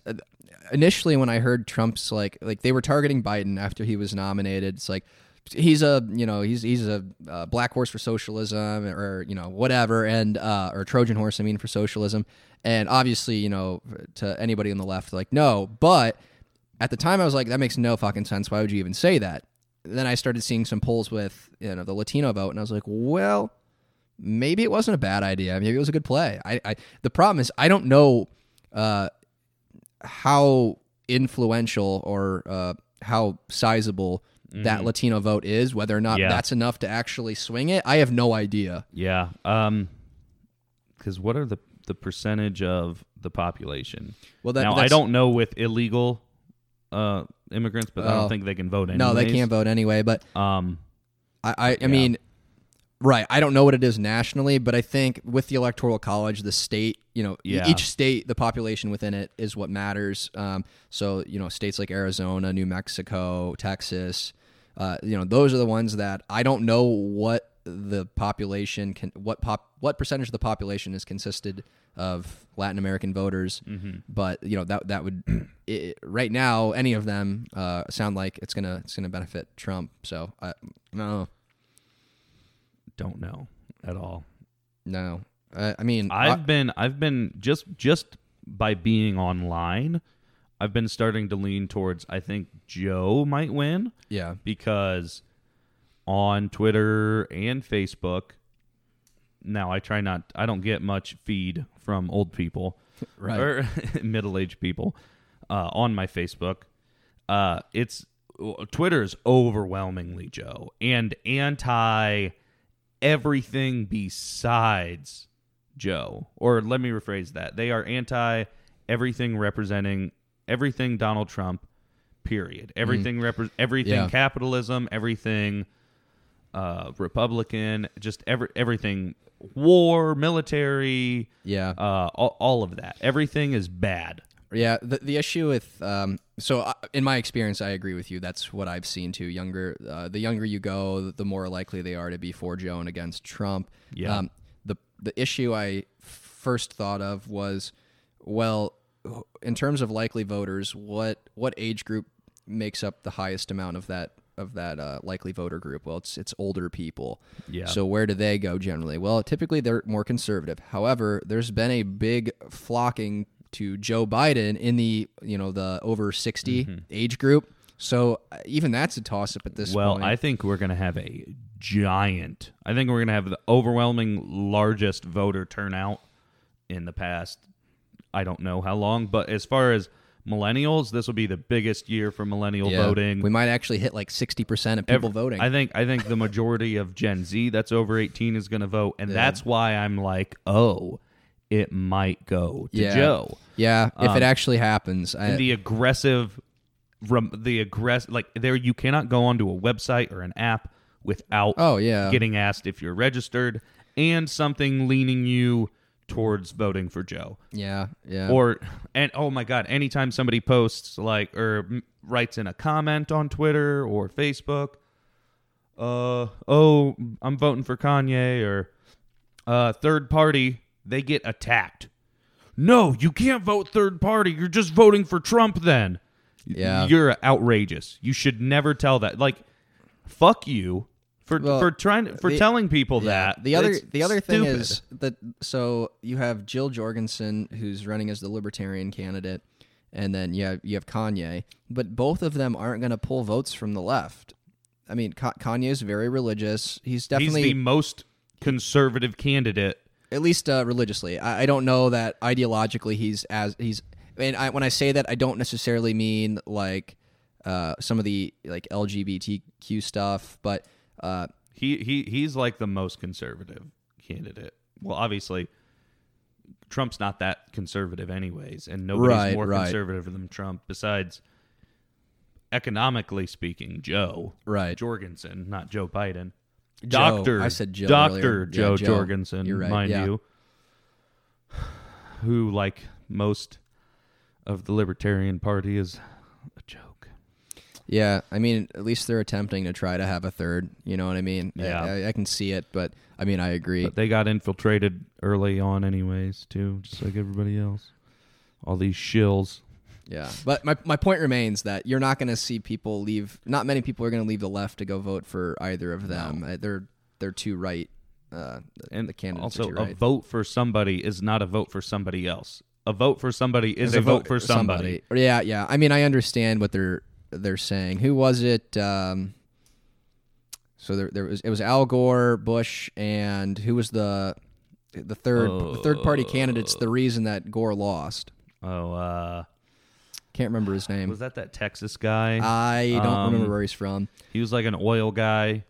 initially when I heard Trump's like like they were targeting Biden after he was nominated. It's like he's a you know he's he's a uh, black horse for socialism or you know whatever and uh, or Trojan horse I mean for socialism. And obviously you know to anybody on the left like no. But at the time I was like that makes no fucking sense. Why would you even say that then I started seeing some polls with you know the Latino vote and I was like well maybe it wasn't a bad idea maybe it was a good play I, I the problem is I don't know uh, how influential or uh, how sizable that Latino vote is, whether or not. Yeah. that's enough to actually swing it. I have no idea. Yeah. Um, because what are the the percentage of the population? Well, that, now I don't know with illegal uh immigrants, but I Oh. don't think they can vote. Anyways. No, they can't vote anyway. But Um, I, I, I mean, right? I don't know what it is nationally, but I think with the electoral college, the state, you know, e- Yeah. each state, the population within it is what matters. Um, so you know, states like Arizona, New Mexico, Texas, uh, you know, those are the ones that I don't know what the population can what pop what percentage of the population is consisted of Latin American voters. Mm-hmm. But you know that that would it, right now any of them uh, sound like it's gonna it's gonna benefit Trump. So I no Don't know at all. no I, I mean I've I- been I've been just just by being online, I've been starting to lean towards I think Joe might win yeah because on Twitter and Facebook now I try not I don't get much feed from old people Right. or middle-aged people uh, on my Facebook. Uh, it's Twitter is overwhelmingly Joe and anti everything besides Joe. Or let me rephrase that. They are anti everything representing everything Donald Trump. Period. Everything repre- everything Yeah. capitalism, everything uh, Republican, just every everything war, military, yeah uh, all, all of that. Everything is bad. Yeah, the the issue with um, so uh, in my experience, I agree with you. That's what I've seen too. Younger, uh, the younger you go, the more likely they are to be for Joe and against Trump. Yeah. Um, the the issue I first thought of was, well, in terms of likely voters, what what age group makes up the highest amount of that of that uh, likely voter group? Well, it's it's older people. Yeah. So where do they go generally? Well, typically they're more conservative. However, there's been a big flocking to Joe Biden in the you know the over 60 age group. So uh, even that's a toss up at this Well, point. I think we're going to have a giant. I think we're going to have the overwhelming largest voter turnout in the past. I don't know how long, but as far as millennials, this will be the biggest year for millennial Yeah. voting. we might actually hit like 60% of people Ev- voting. I think I think the majority of Gen Z that's over 18 is going to vote and that's why I'm like, "Oh, it might go to yeah. Joe." Yeah, if Um, it actually happens. I, and the aggressive rem, the aggressive like there you cannot go onto a website or an app without oh yeah. getting asked if you're registered and something leaning you towards voting for Joe. yeah, yeah. Or and oh my god, anytime somebody posts like or m- writes in a comment on Twitter or Facebook, uh oh, I'm voting for Kanye or uh third party, they get attacked. No, you can't vote third party. You're just voting for Trump then. Yeah. You're outrageous. You should never tell that. Like fuck you for Well, for trying for the- telling people Yeah. that. The other It's the other thing stupid. is that so you have Jill Jorgensen who's running as the libertarian candidate and then you have you have Kanye, but both of them aren't going to pull votes from the left. I mean, Ka- Kanye is very religious. He's he's definitely the most conservative candidate at least uh, religiously. I, I don't know that ideologically he's as he's. And I, when I say that, I don't necessarily mean like uh, some of the like LGBTQ stuff, but uh, He he he's like the most conservative candidate. Well, obviously, Trump's not that conservative, anyways, and nobody's Right, more right. conservative than Trump. Besides, economically speaking, Joe right. Jorgensen, not Joe Biden. Doctor, I said Joe Doctor. Yeah, Joe, Joe. Jorgensen, right, mind yeah. you, who, like most of the Libertarian Party, is. Yeah, I mean, at least they're attempting to try to have a third. You know what I mean? Yeah. I, I can see it, but I mean, I agree. But they got infiltrated early on, anyways, too, just like everybody else. All these shills. yeah, but my my point remains that you're not going to see people leave. Not many people are going to leave the left to go vote for either of them. Uh, They're they're too right. Uh, And the candidates also, too right. a vote for somebody is not a vote for somebody else. A vote for somebody is There's a vote for somebody. Yeah, yeah. I mean, I understand what they're they're saying. Who was it? Um, so there, there was it was Al Gore, Bush, and who was the the third the third party candidate's the reason that Gore lost. Oh, uh, Can't remember his name. was that that Texas guy? I don't Um, remember where he's from. he was like an oil guy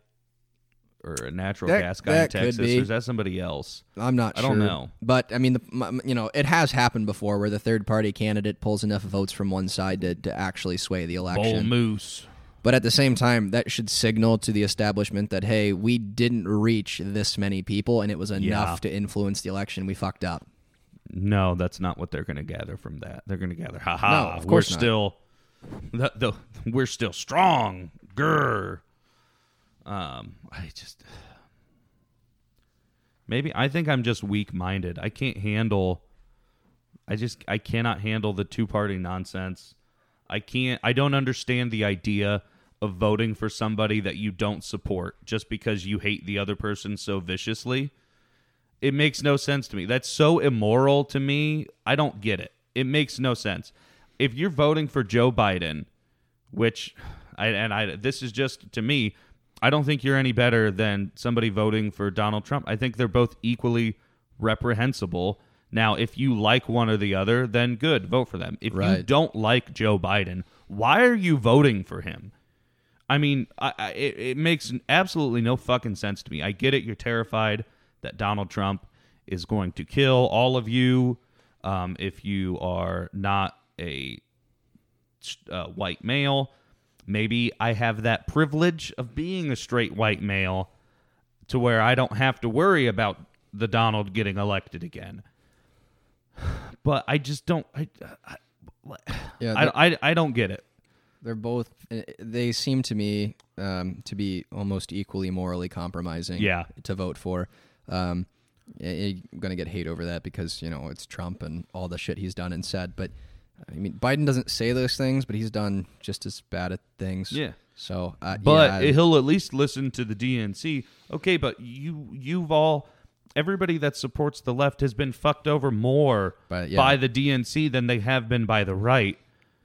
or a natural That- gas guy in could Texas. be. Or is that somebody else? I'm not I sure. don't know. But I mean, the, m- you know, it has happened before where the third party candidate pulls enough votes from one side to, to actually sway the Bull election. Moose. But at the same time, that should signal to the establishment that hey, we didn't reach this many people, and it was enough Yeah. to influence the election. We fucked up. No, that's not what they're going to gather from that. They're going to gather, ha ha. No, of course we're not. still, the, the we're still strong. Grr. Um, I just, maybe I think I'm just weak-minded. I can't handle I just I cannot handle the two-party nonsense. I can't I don't understand the idea of voting for somebody that you don't support just because you hate the other person so viciously. It makes no sense to me. That's so immoral to me. I don't get it. It makes no sense. If you're voting for Joe Biden, which I and I this is just to me, I don't think you're any better than somebody voting for Donald Trump. I think they're both equally reprehensible. Now, if you like one or the other, then good, vote for them. If you don't like Joe Biden, why are you voting for him? I mean, I, I, it, it makes absolutely no fucking sense to me. I get it. You're terrified that Donald Trump is going to kill all of you um, if you are not a uh, white male. Maybe I have that privilege of being a straight white male to where I don't have to worry about the Donald getting elected again. But I just don't. I, I, Yeah, I, I, I don't get it. They're both. eh, They seem to me um, to be almost equally morally compromising. Yeah. To vote for. Um, yeah, you're gonna get hate over that because you know it's Trump and all the shit he's done and said. But I mean, Biden doesn't say those things, but he's done just as bad at things. Yeah. So, uh, But yeah, he'll at least listen to the DNC. Okay, but you you've all everybody that supports the left has been fucked over more But, yeah. by the DNC than they have been by the right.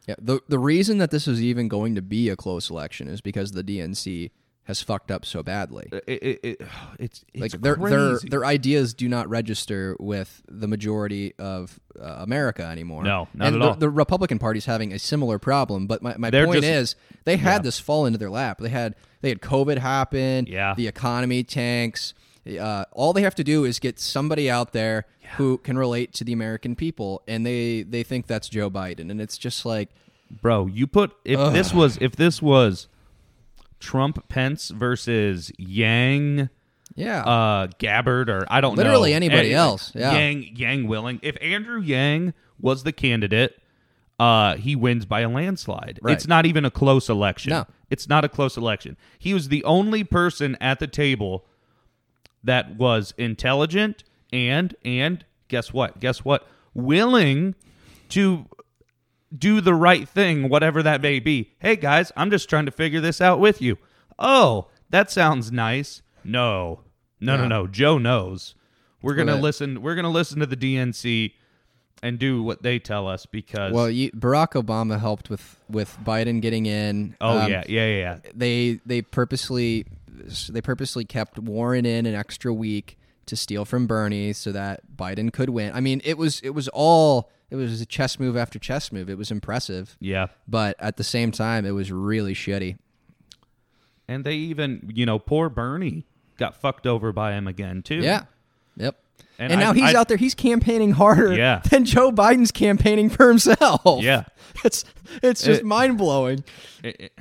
yeah, the the reason that this is even going to be a close election is because the DNC has fucked up so badly. It, it, it, it's it's like their their crazy. their ideas do not register with the majority of uh, America anymore. No, not and at the, all. The Republican Party's having a similar problem. But my, my They're point just- is, they had this fall into their lap. They had they had COVID happen. Yeah. the economy tanks. Uh, all they have to do is get somebody out there who can relate to the American people, and they they think that's Joe Biden, and it's just like. bro. You put if this was if this was Trump Pence versus Yang Yeah, uh Gabbard or I don't know Literally anybody Eh, else, yeah. Yang Yang Willing. If Andrew Yang was the candidate, uh he wins by a landslide. Right. It's not even a close election. No. It's not a close election. He was the only person at the table that was intelligent and and guess what? Guess what? Willing to do the right thing, whatever that may be. Hey guys, I'm just trying to figure this out with you. Oh, that sounds nice. No, no, no, Yeah. no. Joe knows. We're gonna Well, listen. We're gonna listen to the DNC and do what they tell us because. well, you, Barack Obama helped with with Biden getting in. oh Um, yeah, yeah, yeah, yeah. they they purposely they purposely kept Warren in an extra week to steal from Bernie so that Biden could win. I mean, it was it was all it was a chess move after chess move. It was impressive, yeah. but at the same time, it was really shitty. And they even, you know, poor Bernie got fucked over by him again too. Yeah, yep. And And, I- now he's I- out there. He's campaigning harder Yeah. than Joe Biden's campaigning for himself. Yeah. it's it's just It- mind blowing. It- it-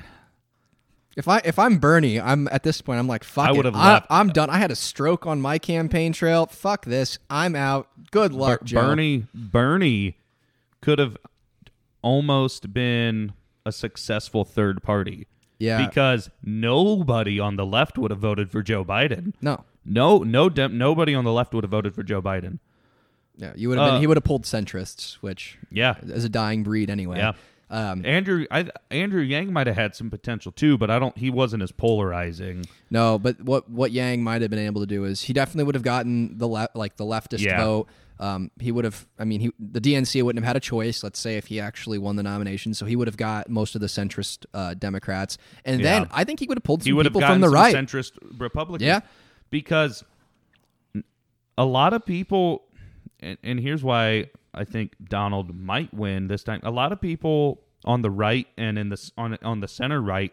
If I if I'm Bernie, I'm at this point. I'm like, fuck I would have left. I'm done. I had a stroke on my campaign trail. Fuck this. I'm out. Good luck, Ber- Joe. Bernie Bernie could have almost been a successful third party. Yeah. Because nobody on the left would have voted for Joe Biden. No. No, no, dem- nobody on the left would have voted for Joe Biden. Yeah. You would have been. Uh, He would have pulled centrists, which Yeah, is a dying breed anyway. yeah. Um, Andrew, I, Andrew Yang might have had some potential too, but I don't. He wasn't as polarizing. no, but what what Yang might have been able to do is he definitely would have gotten the left, like the leftist Yeah. vote. Um, he would have. I mean, he the DNC wouldn't have had a choice. Let's say if he actually won the nomination, so he would have got most of the centrist uh, Democrats, and Yeah. then I think he would have pulled some people from the right. centrist Republicans. Yeah. because a lot of people, and, and here's why I think Donald might win this time. A lot of people on the right and in the on on the center right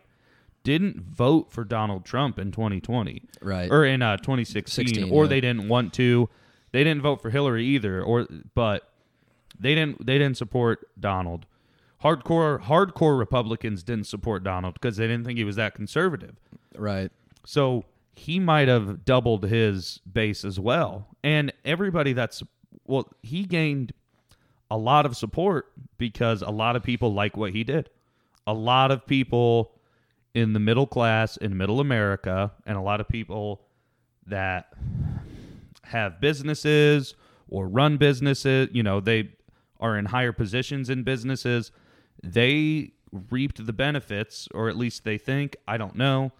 didn't vote for Donald Trump in 2020, Right. or in uh, 2016, 16, or yeah. they didn't want to. They didn't vote for Hillary either, or but they didn't they didn't support Donald. Hardcore hardcore Republicans didn't support Donald because they didn't think he was that conservative. Right. So he might have doubled his base as well. And everybody that's well, he gained a lot of support because a lot of people like what he did. A lot of people in the middle class in middle America and a lot of people that have businesses or run businesses, you know, they are in higher positions in businesses, they reaped the benefits, or at least they think, I don't know,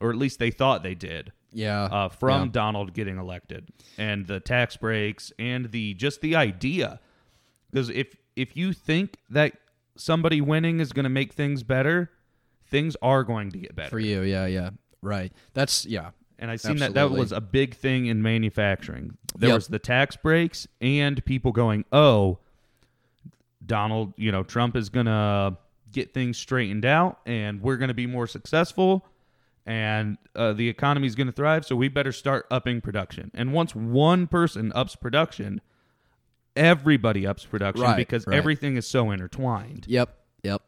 or at least they thought they did. Yeah. Uh, from Yeah. Donald getting elected and the tax breaks and the just the idea because if if you think that somebody winning is going to make things better things are going to get better For you, yeah, yeah. Right. That's yeah. and i seen that that was a big thing in manufacturing there Yep. was the tax breaks and people going oh donald you know trump is going to get things straightened out and we're going to be more successful and uh, the economy is going to thrive so we better start upping production and once one person ups production everybody ups production Right, because right. everything is so intertwined Yep. Yep.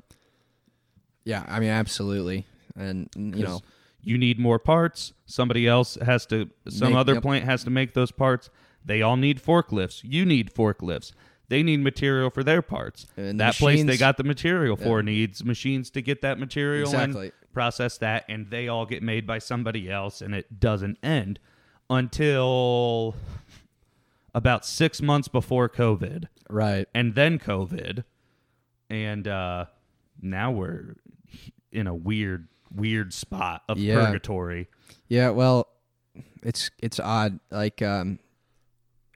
Yeah, I mean absolutely. And you know, you need more parts somebody else has to some Make- other yep. plant has to make those parts they all need forklifts you need forklifts they need material for their parts And the that place they machines- got the material for needs machines to get that material Exactly. and process that and they all get made by somebody else and it doesn't end until about six months before covid right. and then covid and uh now we're in a weird weird spot of Yeah. purgatory Yeah, well, it's it's odd. Like, um,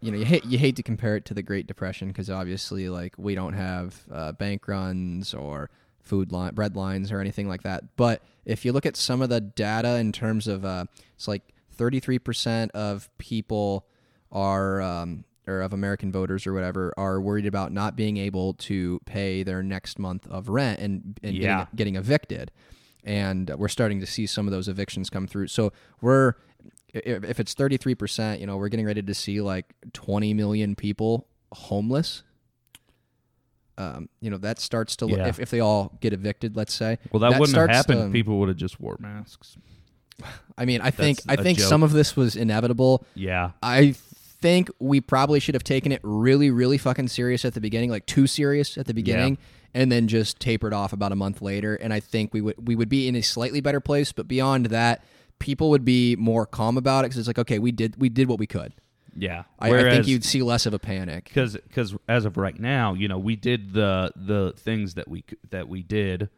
you know, you hate you hate to compare it to the Great Depression because obviously, like, we don't have uh, bank runs or food line, bread lines or anything like that. But if you look at some of the data in terms of, uh, it's like thirty three percent of people are. Um, or of American voters or whatever are worried about not being able to pay their next month of rent and, and Yeah. getting, getting evicted and we're starting to see some of those evictions come through. So we're if, it's thirty three percent, you know, we're getting ready to see like twenty million people homeless. Um, you know, that starts to look Yeah. if, if they all get evicted, let's say. well that, wouldn't have happened to- if people would have just wore masks I mean, I think I think joke. some of this was inevitable. yeah I think we probably should have taken it really, really fucking serious at the beginning, like too serious at the beginning, and then just tapered off about a month later. And I think we would we would be in a slightly better place. But beyond that, people would be more calm about it because it's like, okay, we did we did what we could. yeah I, I think you'd see less of a panic. because because as of right now, you know, we did the the things that we that we did,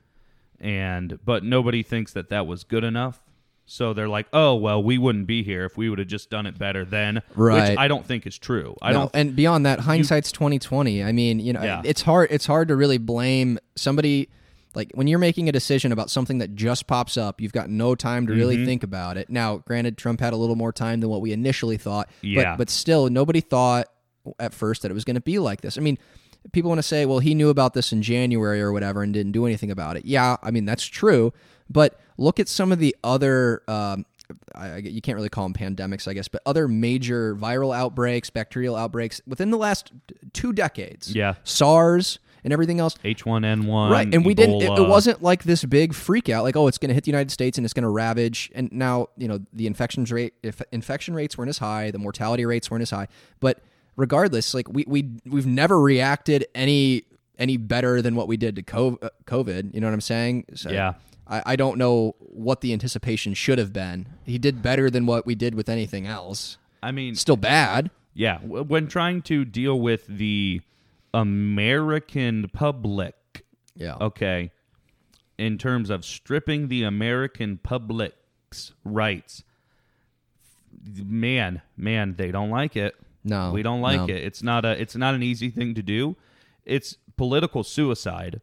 and but nobody thinks that that was good enough. So they're like, oh well, we wouldn't be here if we would have just done it better then, Right. Which I don't think is true. I No, don't. and beyond that, hindsight's twenty twenty. I mean, you know, Yeah. it's hard. It's hard to really blame somebody. Like when you're making a decision about something that just pops up, you've got no time to really Mm-hmm. think about it. Now, granted, Trump had a little more time than what we initially thought, Yeah. but but still, nobody thought at first that it was going to be like this. I mean, people want to say, well, he knew about this in January or whatever and didn't do anything about it. Yeah, I mean that's true, but look at some of the other. Um, I, you can't really call them pandemics, I guess, but other major viral outbreaks, bacterial outbreaks within the last two decades. Yeah. SARS and everything else. H1N1, Right, and we didn't. It, it wasn't like this big freak out, like oh, it's going to hit the United States and it's going to ravage. And now you know the infections rate, if infection rates weren't as high, the mortality rates weren't as high. But regardless, like we we we've never reacted any any better than what we did to uh, COVID. You know what I'm saying? So Yeah. I, I don't know what the anticipation should have been. He did better than what we did with anything else. I mean, Still bad. Yeah, when trying to deal with the American public, Yeah. okay, in terms of stripping the American public's rights, man, man, they don't like it. No, we don't like no. it. It's not a. It's not an easy thing to do. It's political suicide.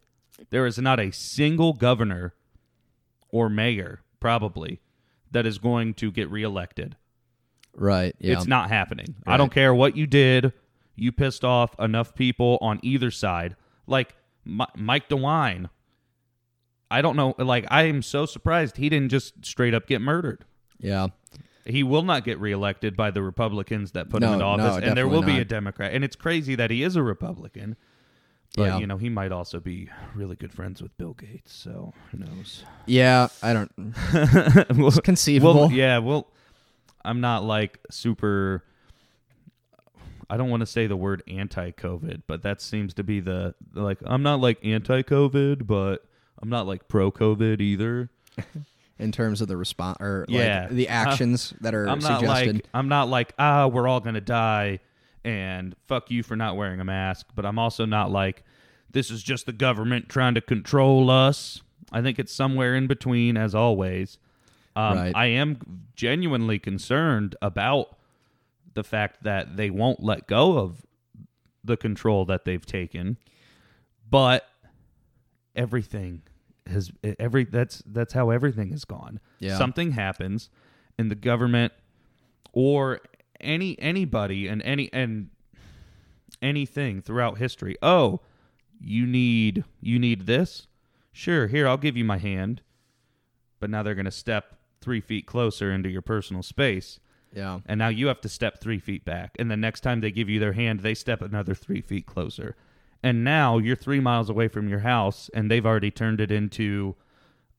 There is not a single governor or mayor, probably, that is going to get reelected. Right. Yeah. It's not happening. I don't care what you did. You pissed off enough people on either side. Like Mi- Mike DeWine. I don't know. Like, I am so surprised he didn't just straight up get murdered. yeah. He will not get reelected by the Republicans that put him in into no, office, and there will be a Democrat. And it's crazy that he is a Republican. But, Yeah. you know, he might also be really good friends with Bill Gates, so who knows? Yeah. I don't. Well, It's conceivable. Well, yeah, well, I'm not like super. I don't want to say the word anti-COVID, but that seems to be the like. I'm not like anti-COVID, but I'm not like pro-COVID either. in terms of the response or Yeah. like the actions that are I'm not suggested. like I'm not like ah we're all gonna die and fuck you for not wearing a mask, but I'm also not like this is just the government trying to control us. I think it's somewhere in between, as always. Um, Right. I am genuinely concerned about the fact that they won't let go of the control that they've taken, but everything has every that's that's how everything has gone. Yeah. Something happens, and the government or any anybody and any and anything throughout history. Oh, you need you need this? Sure, here I'll give you my hand. But now they're going to step three feet closer into your personal space, yeah. and now you have to step three feet back. And the next time they give you their hand, they step another three feet closer. And now you're three miles away from your house, and they've already turned it into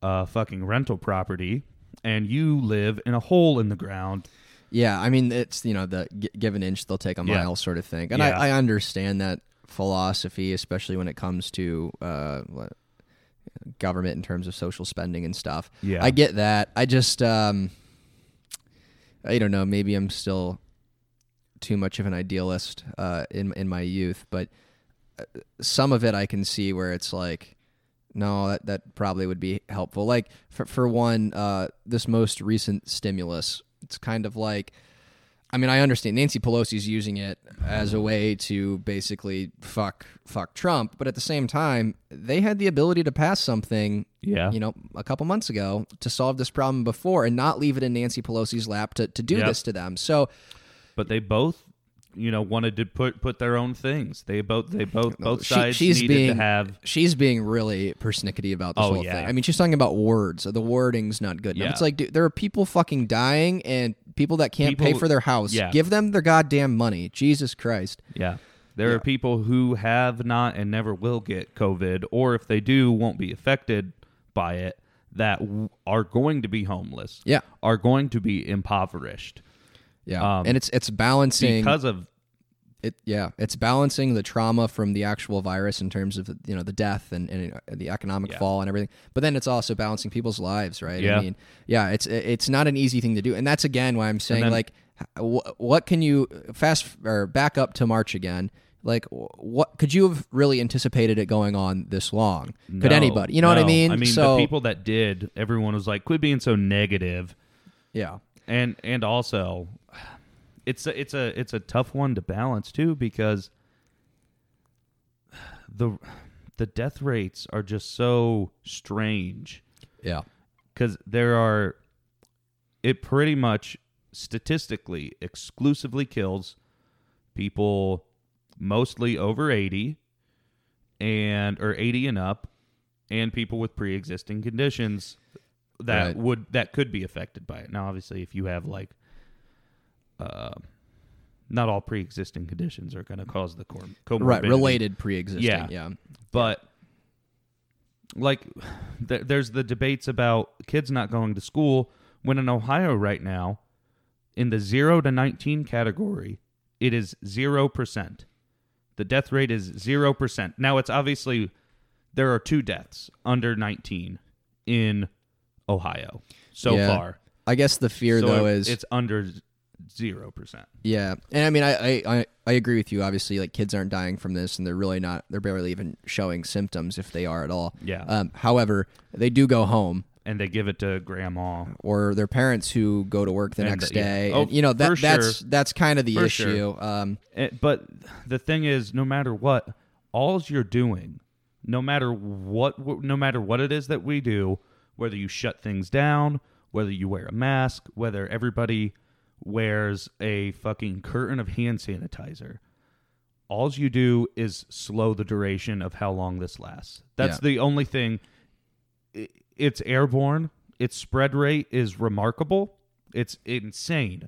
a fucking rental property, and you live in a hole in the ground. Yeah, I mean it's you know the g- give an inch they'll take a Yeah. mile sort of thing, and Yeah. I, I understand that philosophy, especially when it comes to uh, what- government in terms of social spending and stuff. Yeah. I get that. I just um, I don't know. Maybe I'm still too much of an idealist uh, in in my youth, but uh, some of it I can see where it's like, no, that that probably would be helpful. Like for for one, uh, this most recent stimulus, it's kind of like. I mean, I understand Nancy Pelosi's using it as a way to basically fuck fuck Trump, but at the same time, they had the ability to pass something Yeah. you know, a couple months ago to solve this problem before and not leave it in Nancy Pelosi's lap to, to do Yep. this to them. So but they both you know wanted to put put their own things they both they both both she- sides she's needed being to have she's being really persnickety about this Oh, whole yeah. thing. I mean, she's talking about words. The wording's not good enough. Yeah. It's like, dude, there are people fucking dying and people that can't pay for their house. yeah. Give them their goddamn money. Jesus Christ. yeah there Yeah. are people who have not and never will get covid or if they do won't be affected by it that w- are going to be homeless Yeah. are going to be impoverished Yeah. Um, and it's it's balancing because of it yeah it's balancing the trauma from the actual virus in terms of you know the death and, and uh, the economic Yeah. fall and everything. But then it's also balancing people's lives right? Yeah. i mean yeah it's it's not an easy thing to do. And that's again why i'm saying then- like wh- what can you fast or back up to march again like what could you have really anticipated it going on this long? Could No, anybody you know what i mean? I mean so the people that did everyone was like quit being so negative. Yeah. And and also it's a, it's a it's a tough one to balance too because the the death rates are just so strange. Yeah. Because there are it pretty much statistically exclusively kills people mostly over 80 and or 80 and up and people with pre-existing conditions that Right. would that could be affected by it. Now obviously if you have like uh not all pre-existing conditions are going to cause the cor- comorbidity. Right related pre-existing Yeah. yeah. But like th- there's the debates about kids not going to school when in ohio right now in the 0 to 19 category it is 0% the death rate is 0% now it's obviously there are two deaths under 19 in ohio so Yeah. far. I guess the fear so though it- is it's under 0% Yeah, and I mean, I, I I agree with you. Obviously, like kids aren't dying from this, and they're really not. They're barely even showing symptoms if they are at all. Yeah. Um, however, they do go home, and they give it to grandma or their parents who go to work the And next the- yeah. day. Oh, and, you know that that's sure. that's kind of the For issue. sure. Um, Eh, but the thing is, no matter what, all's you're doing, no matter what, no matter what it is that we do, whether you shut things down, whether you wear a mask, whether everybody wears a fucking curtain of hand sanitizer, all's you do is slow the duration of how long this lasts. That's Yeah. the only thing. It's airborne. Its spread rate is remarkable. It's insane.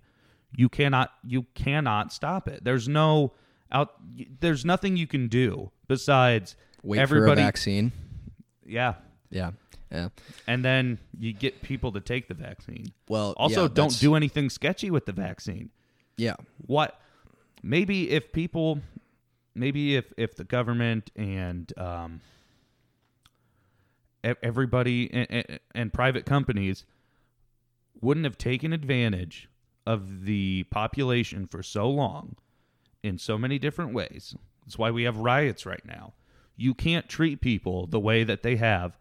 You cannot you cannot stop it. There's no out there's nothing you can do besides wait everybody for a vaccine. yeah. Yeah, yeah. And then you get people to take the vaccine. Well, Also yeah, don't that's- do anything sketchy with the vaccine. Yeah, What maybe if people maybe if if the government and um everybody and, and, and private companies wouldn't have taken advantage of the population for so long in so many different ways. That's why we have riots right now. You can't treat people the way that they have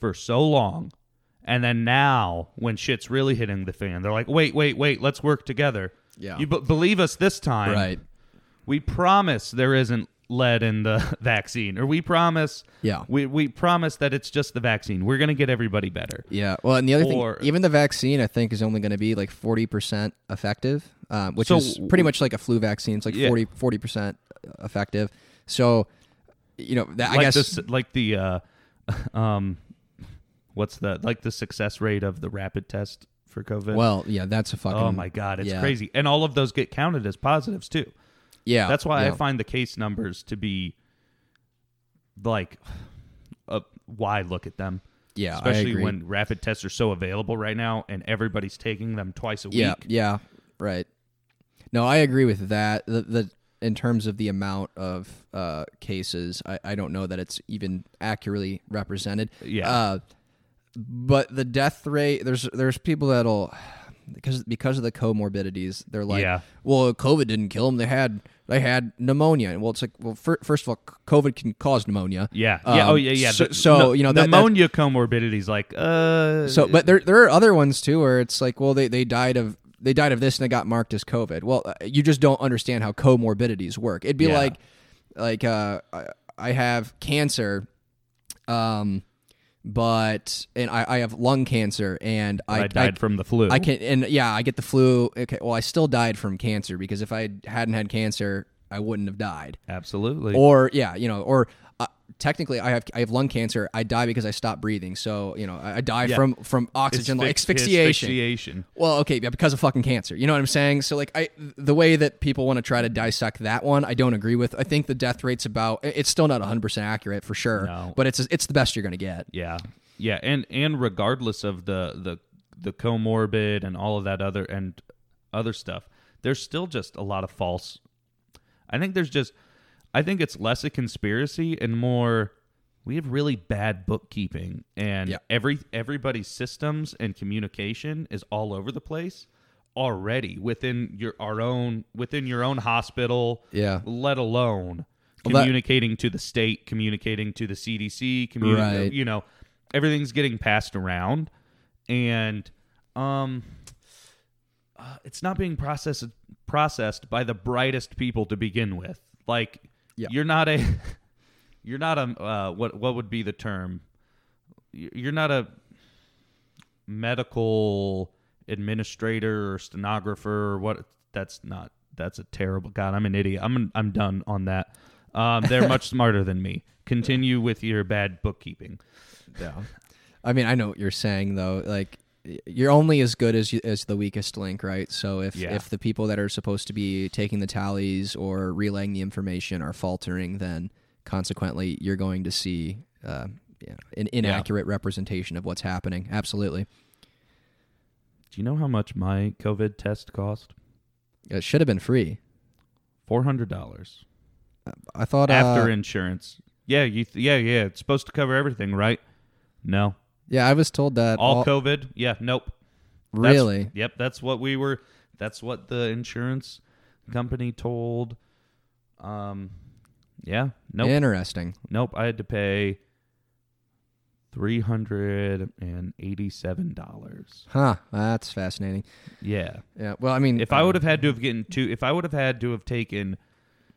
for so long. And then now, when shit's really hitting the fan, they're like, wait, wait, wait, let's work together. Yeah. You b- believe us this time. Right. We promise there isn't lead in the vaccine, or we promise. Yeah. We, we promise that it's just the vaccine. We're going to get everybody better. Yeah. Well, and the other Or- thing, even the vaccine, I think, is only going to be like 40% effective, um, which So- is pretty much like a flu vaccine. It's like Yeah. 40, 40% effective. So, you know, that, I like guess. this, like the, uh, um, what's the like the success rate of the rapid test for COVID? well, yeah, that's a fucking. oh my god, it's yeah. crazy, and all of those get counted as positives too. Yeah. That's why I find the case numbers to be like, uh, why look at them? Yeah. Especially when rapid tests are so available right now, and everybody's taking them twice a Yeah. week. Yeah. Right. No, I agree with that. The, the in terms of the amount of uh, cases, I, I don't know that it's even accurately represented. Yeah. Uh, but the death rate, there's there's people that'll because because of the comorbidities, they're like, Yeah. well, COVID didn't kill them. They had they had pneumonia. And well, it's like, well, fir- first of all, COVID can cause pneumonia. Yeah, yeah, Um, oh yeah, yeah. So, so no- you know that, pneumonia comorbidities, like uh, so, but there there are other ones too where it's like, well, they, they died of they died of this and they got marked as COVID. Well, uh, you just don't understand how comorbidities work. It'd be Yeah. like like uh, I, I have cancer, um, but and I, I have lung cancer and I, I died from the flu. I can and yeah, I get the flu. Okay, well, I still died from cancer because if I hadn't had cancer, I wouldn't have died. absolutely. Or yeah, you know, or uh, technically, I have I have lung cancer. I die because I stop breathing. So you know, I, I die Yeah. from from oxygen like asphyxiation. asphyxiation. Well, okay, yeah, because of fucking cancer. You know what I'm saying? So like, I the way that people want to try to dissect that one, I don't agree with. I think the death rate's about. It's still not 100 percent accurate for sure, No. but it's it's the best you're gonna get. Yeah, yeah, and and regardless of the the the comorbid and all of that other and other stuff, there's still just a lot of false. I think there's just, I think it's less a conspiracy and more. We have really bad bookkeeping, and Yeah. every everybody's systems and communication is all over the place already within your our own within your own hospital. Yeah. let alone Well, that- communicating to the state, communicating to the CDC, communi- Right. you know, everything's getting passed around, and um, uh, it's not being processed processed by the brightest people to begin with. Like, Yeah. you're not a, you're not a uh, what what would be the term? You're not a medical administrator or stenographer or what that's not that's a terrible god i'm an idiot i'm i'm done on that um, they're much smarter than me continue with your bad bookkeeping Yeah. I mean, I know what you're saying though. Like you're only as good as you, as the weakest link, right? So if Yeah. if the people that are supposed to be taking the tallies or relaying the information are faltering, then consequently you're going to see uh, yeah, an inaccurate representation of what's happening. Absolutely. do you know how much my covid test cost It should have been free. $400 I thought uh, after insurance yeah you th- yeah yeah it's supposed to cover everything right no yeah, I was told that all covid yeah nope That's- really. yep, that's what we were. That's what the insurance company told. Um, yeah, nope, Interesting. nope. I had to pay three hundred and eighty-seven dollars. Huh. That's fascinating. Yeah, Yeah. Well, I mean, if I would have had to have gotten two, if I would have had to have taken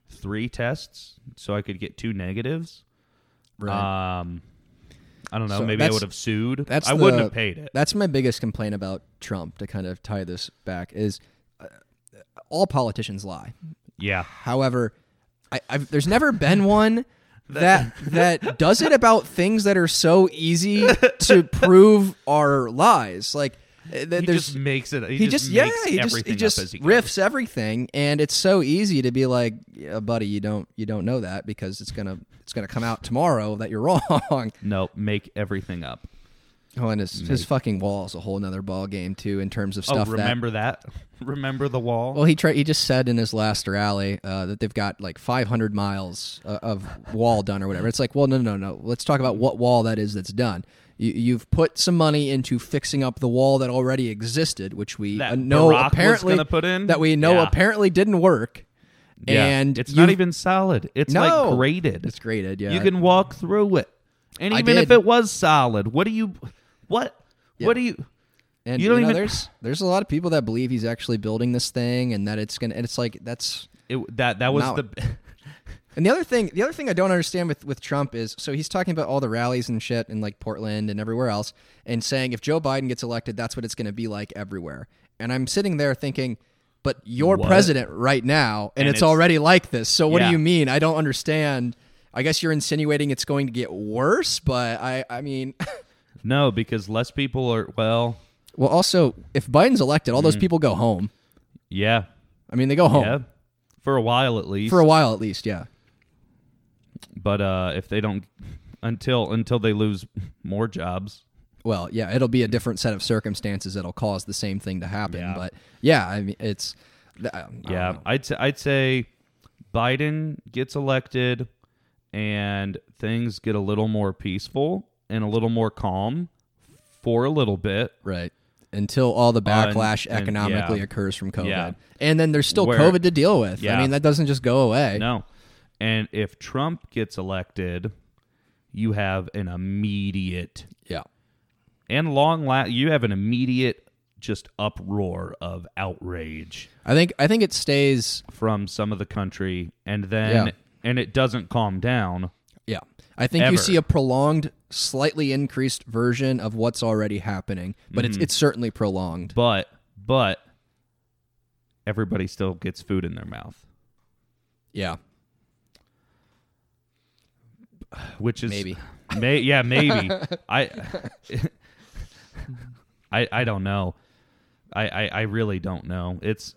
three tests so I could get two negatives, right. um, I don't know. So maybe I would have sued. that's I wouldn't have paid it. That's my biggest complaint about Trump. To kind of tie this back is uh, all politicians lie. Yeah, However, I, I've, there's never been one that that does it about things that are so easy to prove are lies. Like uh, he there's just makes it. He, he just, just yeah he just he just he riffs everything, and it's so easy to be like, yeah, buddy, you don't you don't know that because it's gonna it's gonna come out tomorrow that you're wrong. No, make everything up. Oh, and his, his fucking wall is a whole nother ball game too in terms of stuff oh, that remember that? remember the wall? Well, he tried. He just said in his last rally uh, that they've got like 500 miles uh, of wall done or whatever. It's like, well, no, no, no. Let's talk about what wall that is that's done. You, you've put some money into fixing up the wall that already existed, which we That uh, know Barack apparently put in? that we know Yeah. apparently didn't work. Yeah. And it's not even solid. It's No. like graded. It's graded. Yeah, You can walk through it. And even if it was solid, what do you what Yeah. what do you And You you, don't know, even- there's there's a lot of people that believe he's actually building this thing and that it's gonna. And it's like that's. it, that that was Now- the And the other thing, the other thing I don't understand with with Trump is so he's talking about all the rallies and shit in like Portland and everywhere else, and saying if Joe Biden gets elected, that's what it's going to be like everywhere. And I'm sitting there thinking. But you're What? president right now, and, And it's, it's- already like this. So what Yeah. do you mean? I don't understand. I guess you're insinuating it's going to get worse, but I, I mean, No, because less people are well, well, also if Biden's elected, all Mm. those people go home. yeah. I mean, they go home Yeah. For a while at least. for a while at least. Yeah. But uh if they don't until until they lose more jobs. Well, yeah, it'll be a different set of circumstances that'll cause the same thing to happen. Yeah. But yeah, I mean, it's I Yeah, know. I'd say, I'd say Biden gets elected and things get a little more peaceful and a little more calm for a little bit. right. Until all the backlash and- economically yeah. occurs from COVID, Yeah. and then there's still Where- COVID to deal with. I mean, that doesn't just go away. No. And if Trump gets elected, you have an immediate Yeah. and long la- you have an immediate just uproar of outrage I think I think it stays. from some of the country and then Yeah. and it doesn't calm down. Yeah, I think Ever. you see a prolonged, slightly increased version of what's already happening, but Mm-hmm. it's it's certainly prolonged. But but everybody still gets food in their mouth, Yeah, which is maybe. May, yeah, maybe. I, I, I don't know. I, I, I really don't know. It's,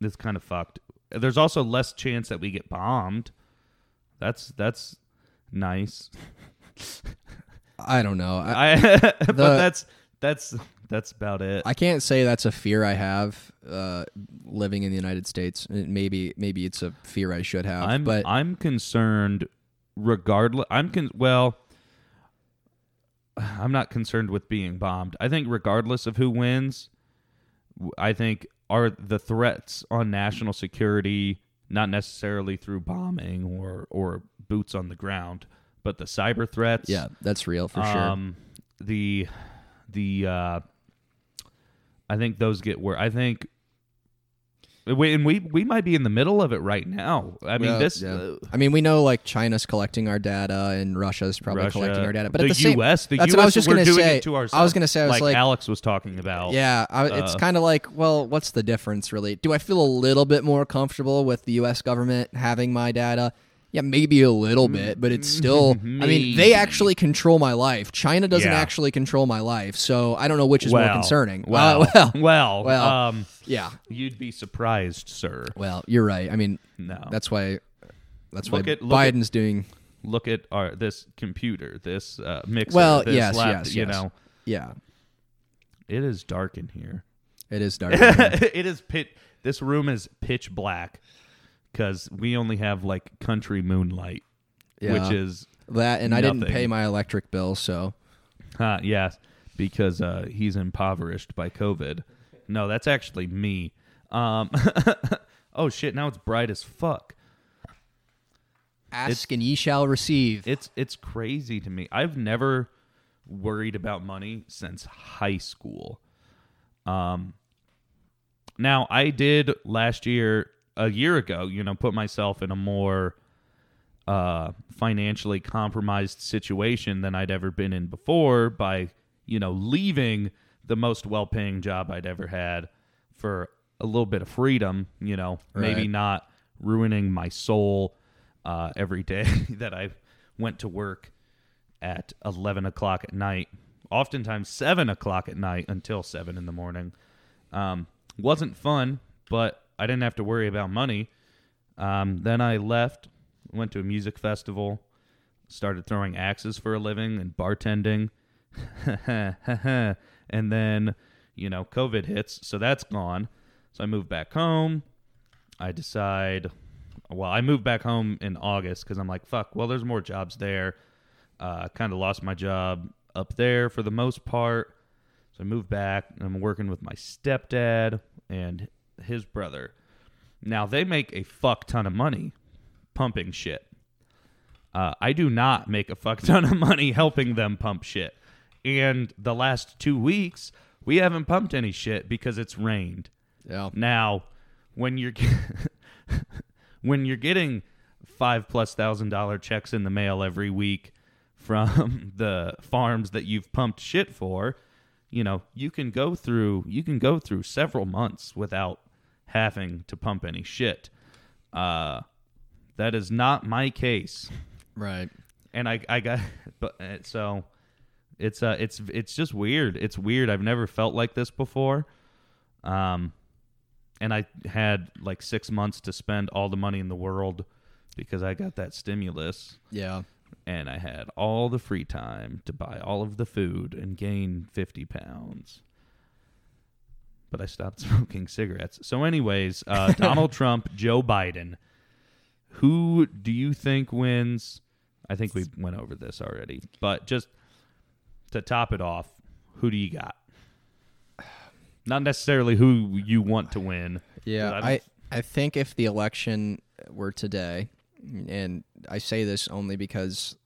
it's kind of fucked. There's also less chance that we get bombed. That's that's nice. I don't know. I, I, but that's that's that's about it. I can't say that's a fear I have uh, living in the United States. Maybe maybe it's a fear I should have. I'm but I'm concerned regardless I'm con- well I'm not concerned with being bombed. I think regardless of who wins, I think are the threats on national security not necessarily through bombing or or boots on the ground, but the cyber threats. yeah, that's real for sure. Um, the the uh, I think those get where I think. We, and we we might be in the middle of it right now. I mean, Yeah, this yeah. uh, I mean, we know like China's collecting our data and Russia's probably Russia, collecting our data, but the, at the same, U.S. The that's U.S. what I was just we're gonna doing say. it to I was gonna say, I was like, Alex was talking about. yeah, I, it's uh, kind of like, well, what's the difference really? Do I feel a little bit more comfortable with the U.S. government having my data? Yeah, maybe a little bit, but it's still. I mean, they actually control my life. China doesn't Yeah. actually control my life, so I don't know which is well, more concerning. Well, Uh, well, well, well. um, yeah. you'd be surprised, sir. Well, you're right. I mean, No, that's why. That's Look why at- look at- Biden's doing. look at our this computer, this uh, mixer. Well, this yes, lap- yes, You yes. know, Yeah, it is dark in here. it is dark. it is pit. This room is pitch black because we only have like country moonlight, Yeah. which is that, and I didn't pay my electric bill, so huh, yes, because uh, he's impoverished by COVID. No, that's actually me. Um, oh shit! Now it's bright as fuck. Ask and ye shall receive. It's it's crazy to me. I've never worried about money since high school. Um now I did last year a year ago, you know, put myself in a more uh financially compromised situation than I'd ever been in before by, you know, leaving the most well-paying job I'd ever had for a little bit of freedom, you know, maybe not ruining my soul uh, every day that I went to work at 11 o'clock at night, oftentimes 7 o'clock at night until 7 in the morning. Um, wasn't fun, but I didn't have to worry about money. Um, then I left, went to a music festival, started throwing axes for a living and bartending. and then, you know, COVID hits, so that's gone. So I moved back home. I decide, well, I moved back home in August because I'm like, fuck, well, there's more jobs there. Uh, kind of lost my job up there for the most part. So I moved back I'm working with my stepdad and his brother. Now they make a fuck ton of money pumping shit. Uh, I do not make a fuck ton of money helping them pump shit. And the last two weeks, we haven't pumped any shit because it's rained. Yeah. Now, when you're when you're getting five plus thousand dollar checks in the mail every week from the farms that you've pumped shit for, you know you can go through you can go through several months without having to pump any shit. Uh, that is not my case, Right. and I I got but uh, so it's uh it's it's just weird. It's weird. I've never felt like this before. Um and I had like 6 months to spend all the money in the world because I got that stimulus Yeah. and I had all the free time to buy all of the food and gain 50 pounds. But I stopped smoking cigarettes. So anyways, uh Donald Trump, Joe Biden. Who do you think wins? I think we went over this already. But just to top it off, who do you got? Not necessarily who you want to win. Yeah, I I I think if the election were today, and I say this only because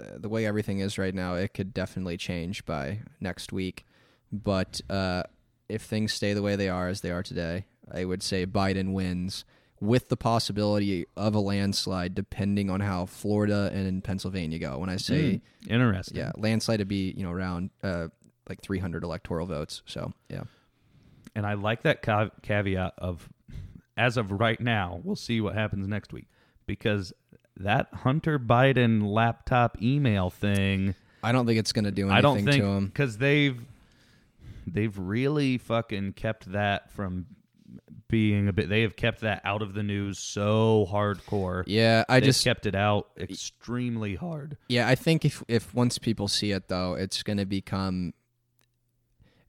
uh, the way everything is right now, it could definitely change by next week. But uh, if things stay the way they are as they are today, I would say Biden wins with the possibility of a landslide depending on how Florida and Pennsylvania go. When I say Interesting. yeah, landslide would be you know around uh, like 300 electoral votes. So yeah, And I like that ca- caveat of, as of right now, we'll see what happens next week because that Hunter Biden laptop email thing, I don't think it's going to do anything I don't think to him. because they've they've really fucking kept that from being a bit. They have kept that out of the news so hardcore. Yeah, I They've just kept it out extremely hard. yeah, I think if if once people see it though, it's going to become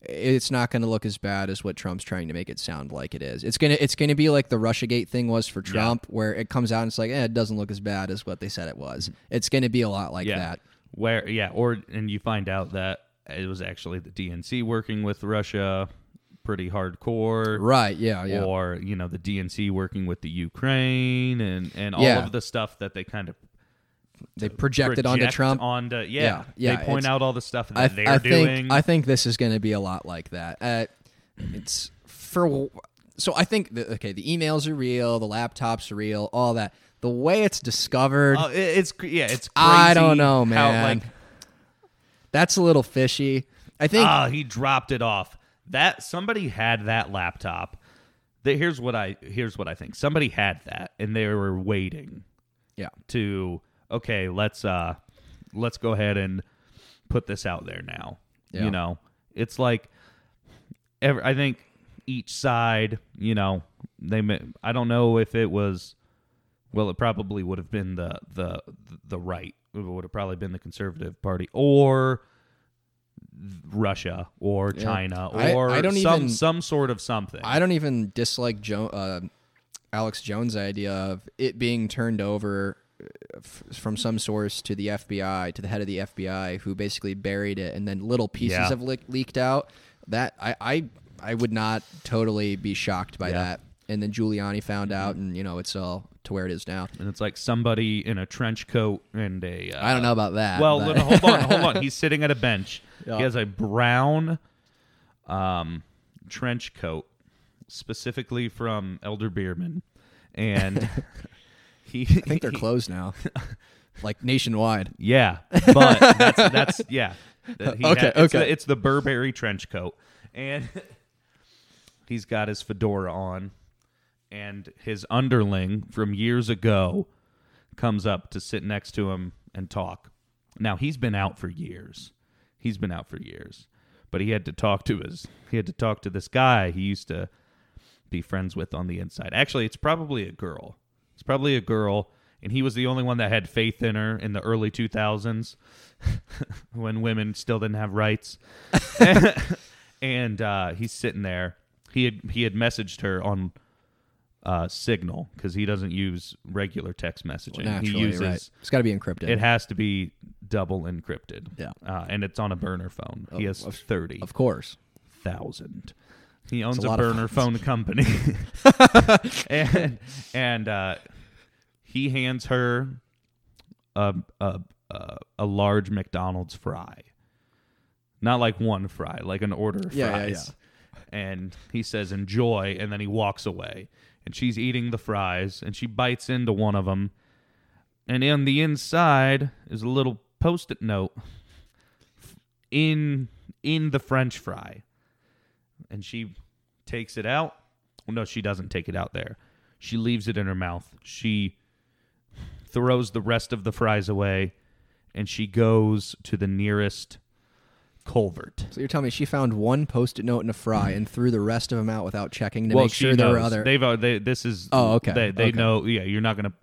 it's not going to look as bad as what Trump's trying to make it sound like it is. It's going to it's going to be like the RussiaGate thing was for Trump where it comes out and it's like, eh, it doesn't look as bad as what they said it was. It's going to be a lot like yeah. that. Where yeah, or and you find out that it was actually the DNC working with Russia pretty hardcore. Right, yeah, yeah. Or, you know, the DNC working with the Ukraine and and all Yeah. of the stuff that they kind of they projected onto Trump. onto yeah, Yeah, yeah, they point it's- out all the stuff that I, they're I think doing. I think this is going to be a lot like that. Uh, it's for so I think the, okay, the emails are real, the laptops are real, all that. The way it's discovered, Oh, it- it's cr- yeah, it's crazy I don't know, how, man. like that's a little fishy. I think ah, he dropped it off. That somebody had that laptop. That here's what I here's what I think. Somebody had that and they were waiting yeah, to okay, let's uh let's go ahead and put this out there now. Yeah. You know, it's like every, I think each side, you know, they I don't know if it was well, it probably would have been the the the right. It would have probably been the conservative party or Russia or Yeah. China or I don't some even- some sort of something. I don't even dislike jo- uh, Alex Jones' idea of it being turned over uh, f- from some source to the FBI, to the head of the FBI, who basically buried it, and then little pieces Yeah. have le- leaked out. That I, I I would not totally be shocked by Yeah. That. And then Giuliani found out, and you know it's all to where it is now. and it's like somebody in a trench coat and a uh, I don't know about that. Well, but- no, no, hold on, hold on. He's sitting at a bench. Yeah. He has a brown um, trench coat, specifically from Elder Beerman, and he. I think they're closed now, like nationwide. Yeah, but that's that's yeah. That he Okay, had- it's okay. The, it's the Burberry trench coat, and he's got his fedora on, and his underling from years ago comes up to sit next to him and talk. Now he's been out for years. He's been out for years, but he had to talk to his he had to talk to this guy he used to be friends with on the inside. Actually, it's probably a girl. It's probably a girl, and he was the only one that had faith in her in the early 2000s when women still didn't have rights. and uh, he's sitting there. He had he had messaged her on uh, Signal because he doesn't use regular text messaging. Naturally, he uses right. It's got to be encrypted. it has to be double encrypted. Yeah. uh, and it's on a burner phone. he has of- thirty of course. thousand. He owns a a, burner phone company, and and uh, he hands her a, a a large McDonald's fry, not like one fry, like an order of Yeah, yeah, fries. And he says, "Enjoy," and then he walks away. And she's eating the fries, and she bites into one of them, and on the inside is a little post-it note in in the French fry and she takes it out. Well, no, she doesn't take it out there. She leaves it in her mouth. She throws the rest of the fries away, and she goes to the nearest culvert. So you're telling me she found one post-it note in a fry and threw the rest of them out without checking to well, make sure there were other. They've uh, they, this is Oh, okay. They, they Okay. know. Yeah, you're not gonna.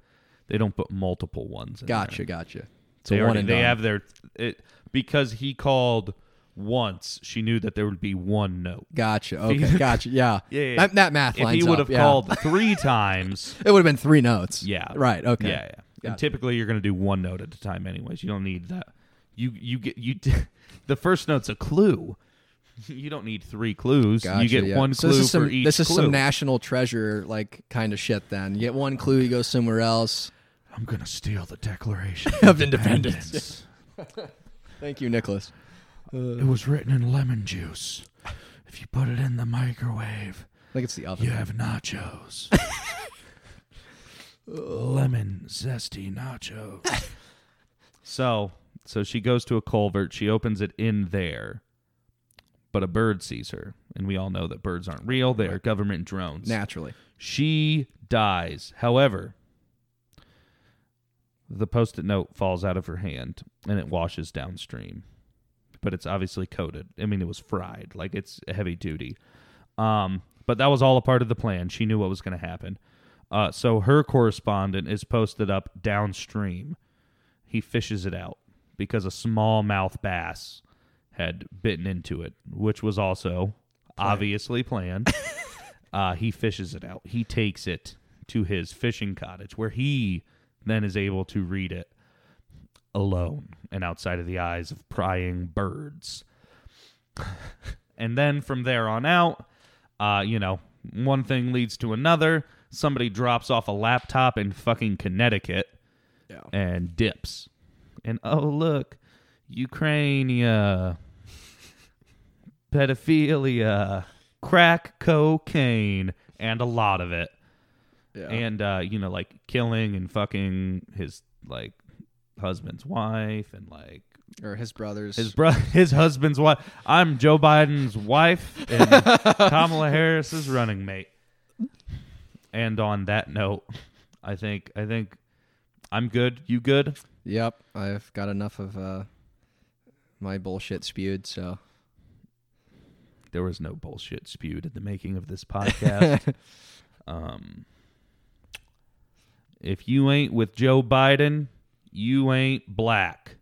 They don't put multiple ones. In Gotcha, There. gotcha. So They one already, and they have their it because he called once. She knew that there would be one note. Gotcha. Okay, gotcha. Yeah. Yeah, yeah. That, that math If lines he would have yeah. called three times, it would have been three notes. Yeah. Right. Okay. Yeah, yeah. And typically you're going to do one note at a time anyways. You don't need that. You you get you the first note's a clue. You don't need three clues. Gotcha, you get yeah. one so clue this is some, for each This is clue. some national treasure like kind of shit. Then you get one clue, you go somewhere else. I'm going to steal the Declaration Of Independence. Thank you, Nicolas. it was written in lemon juice. If you put it in the microwave, I think it's the oven. you have nachos. lemon zesty nachos. so, so she goes to a culvert. She opens it in there, but a bird sees her, and we all know that birds aren't real. They are government drones. Naturally. She dies. However, the post-it note falls out of her hand and it washes downstream. But it's obviously coated. I mean, it was fried. Like it's heavy duty. Um, but that was all a part of the plan. She knew what was going to happen. Uh, so her correspondent is posted up downstream. He fishes it out because a smallmouth bass had bitten into it, which was also obviously planned. uh, he fishes it out. He takes it to his fishing cottage where he then is able to read it alone and outside of the eyes of prying birds. and then from there on out, uh, you know, one thing leads to another. Somebody drops off a laptop in fucking Connecticut Yeah. and dips. And oh look, Ukrainia, pedophilia, crack cocaine, and a lot of it. Yeah. And uh, you know, like killing and fucking his like husband's wife and like or his brothers. his bro his husband's wife. I'm Joe Biden's wife and Kamala Harris's running mate. And on that note, I think I think I'm good. You good? Yep. I've got enough of uh, my bullshit spewed. So There was no bullshit spewed in the making of this podcast. um, if you ain't with Joe Biden, you ain't black.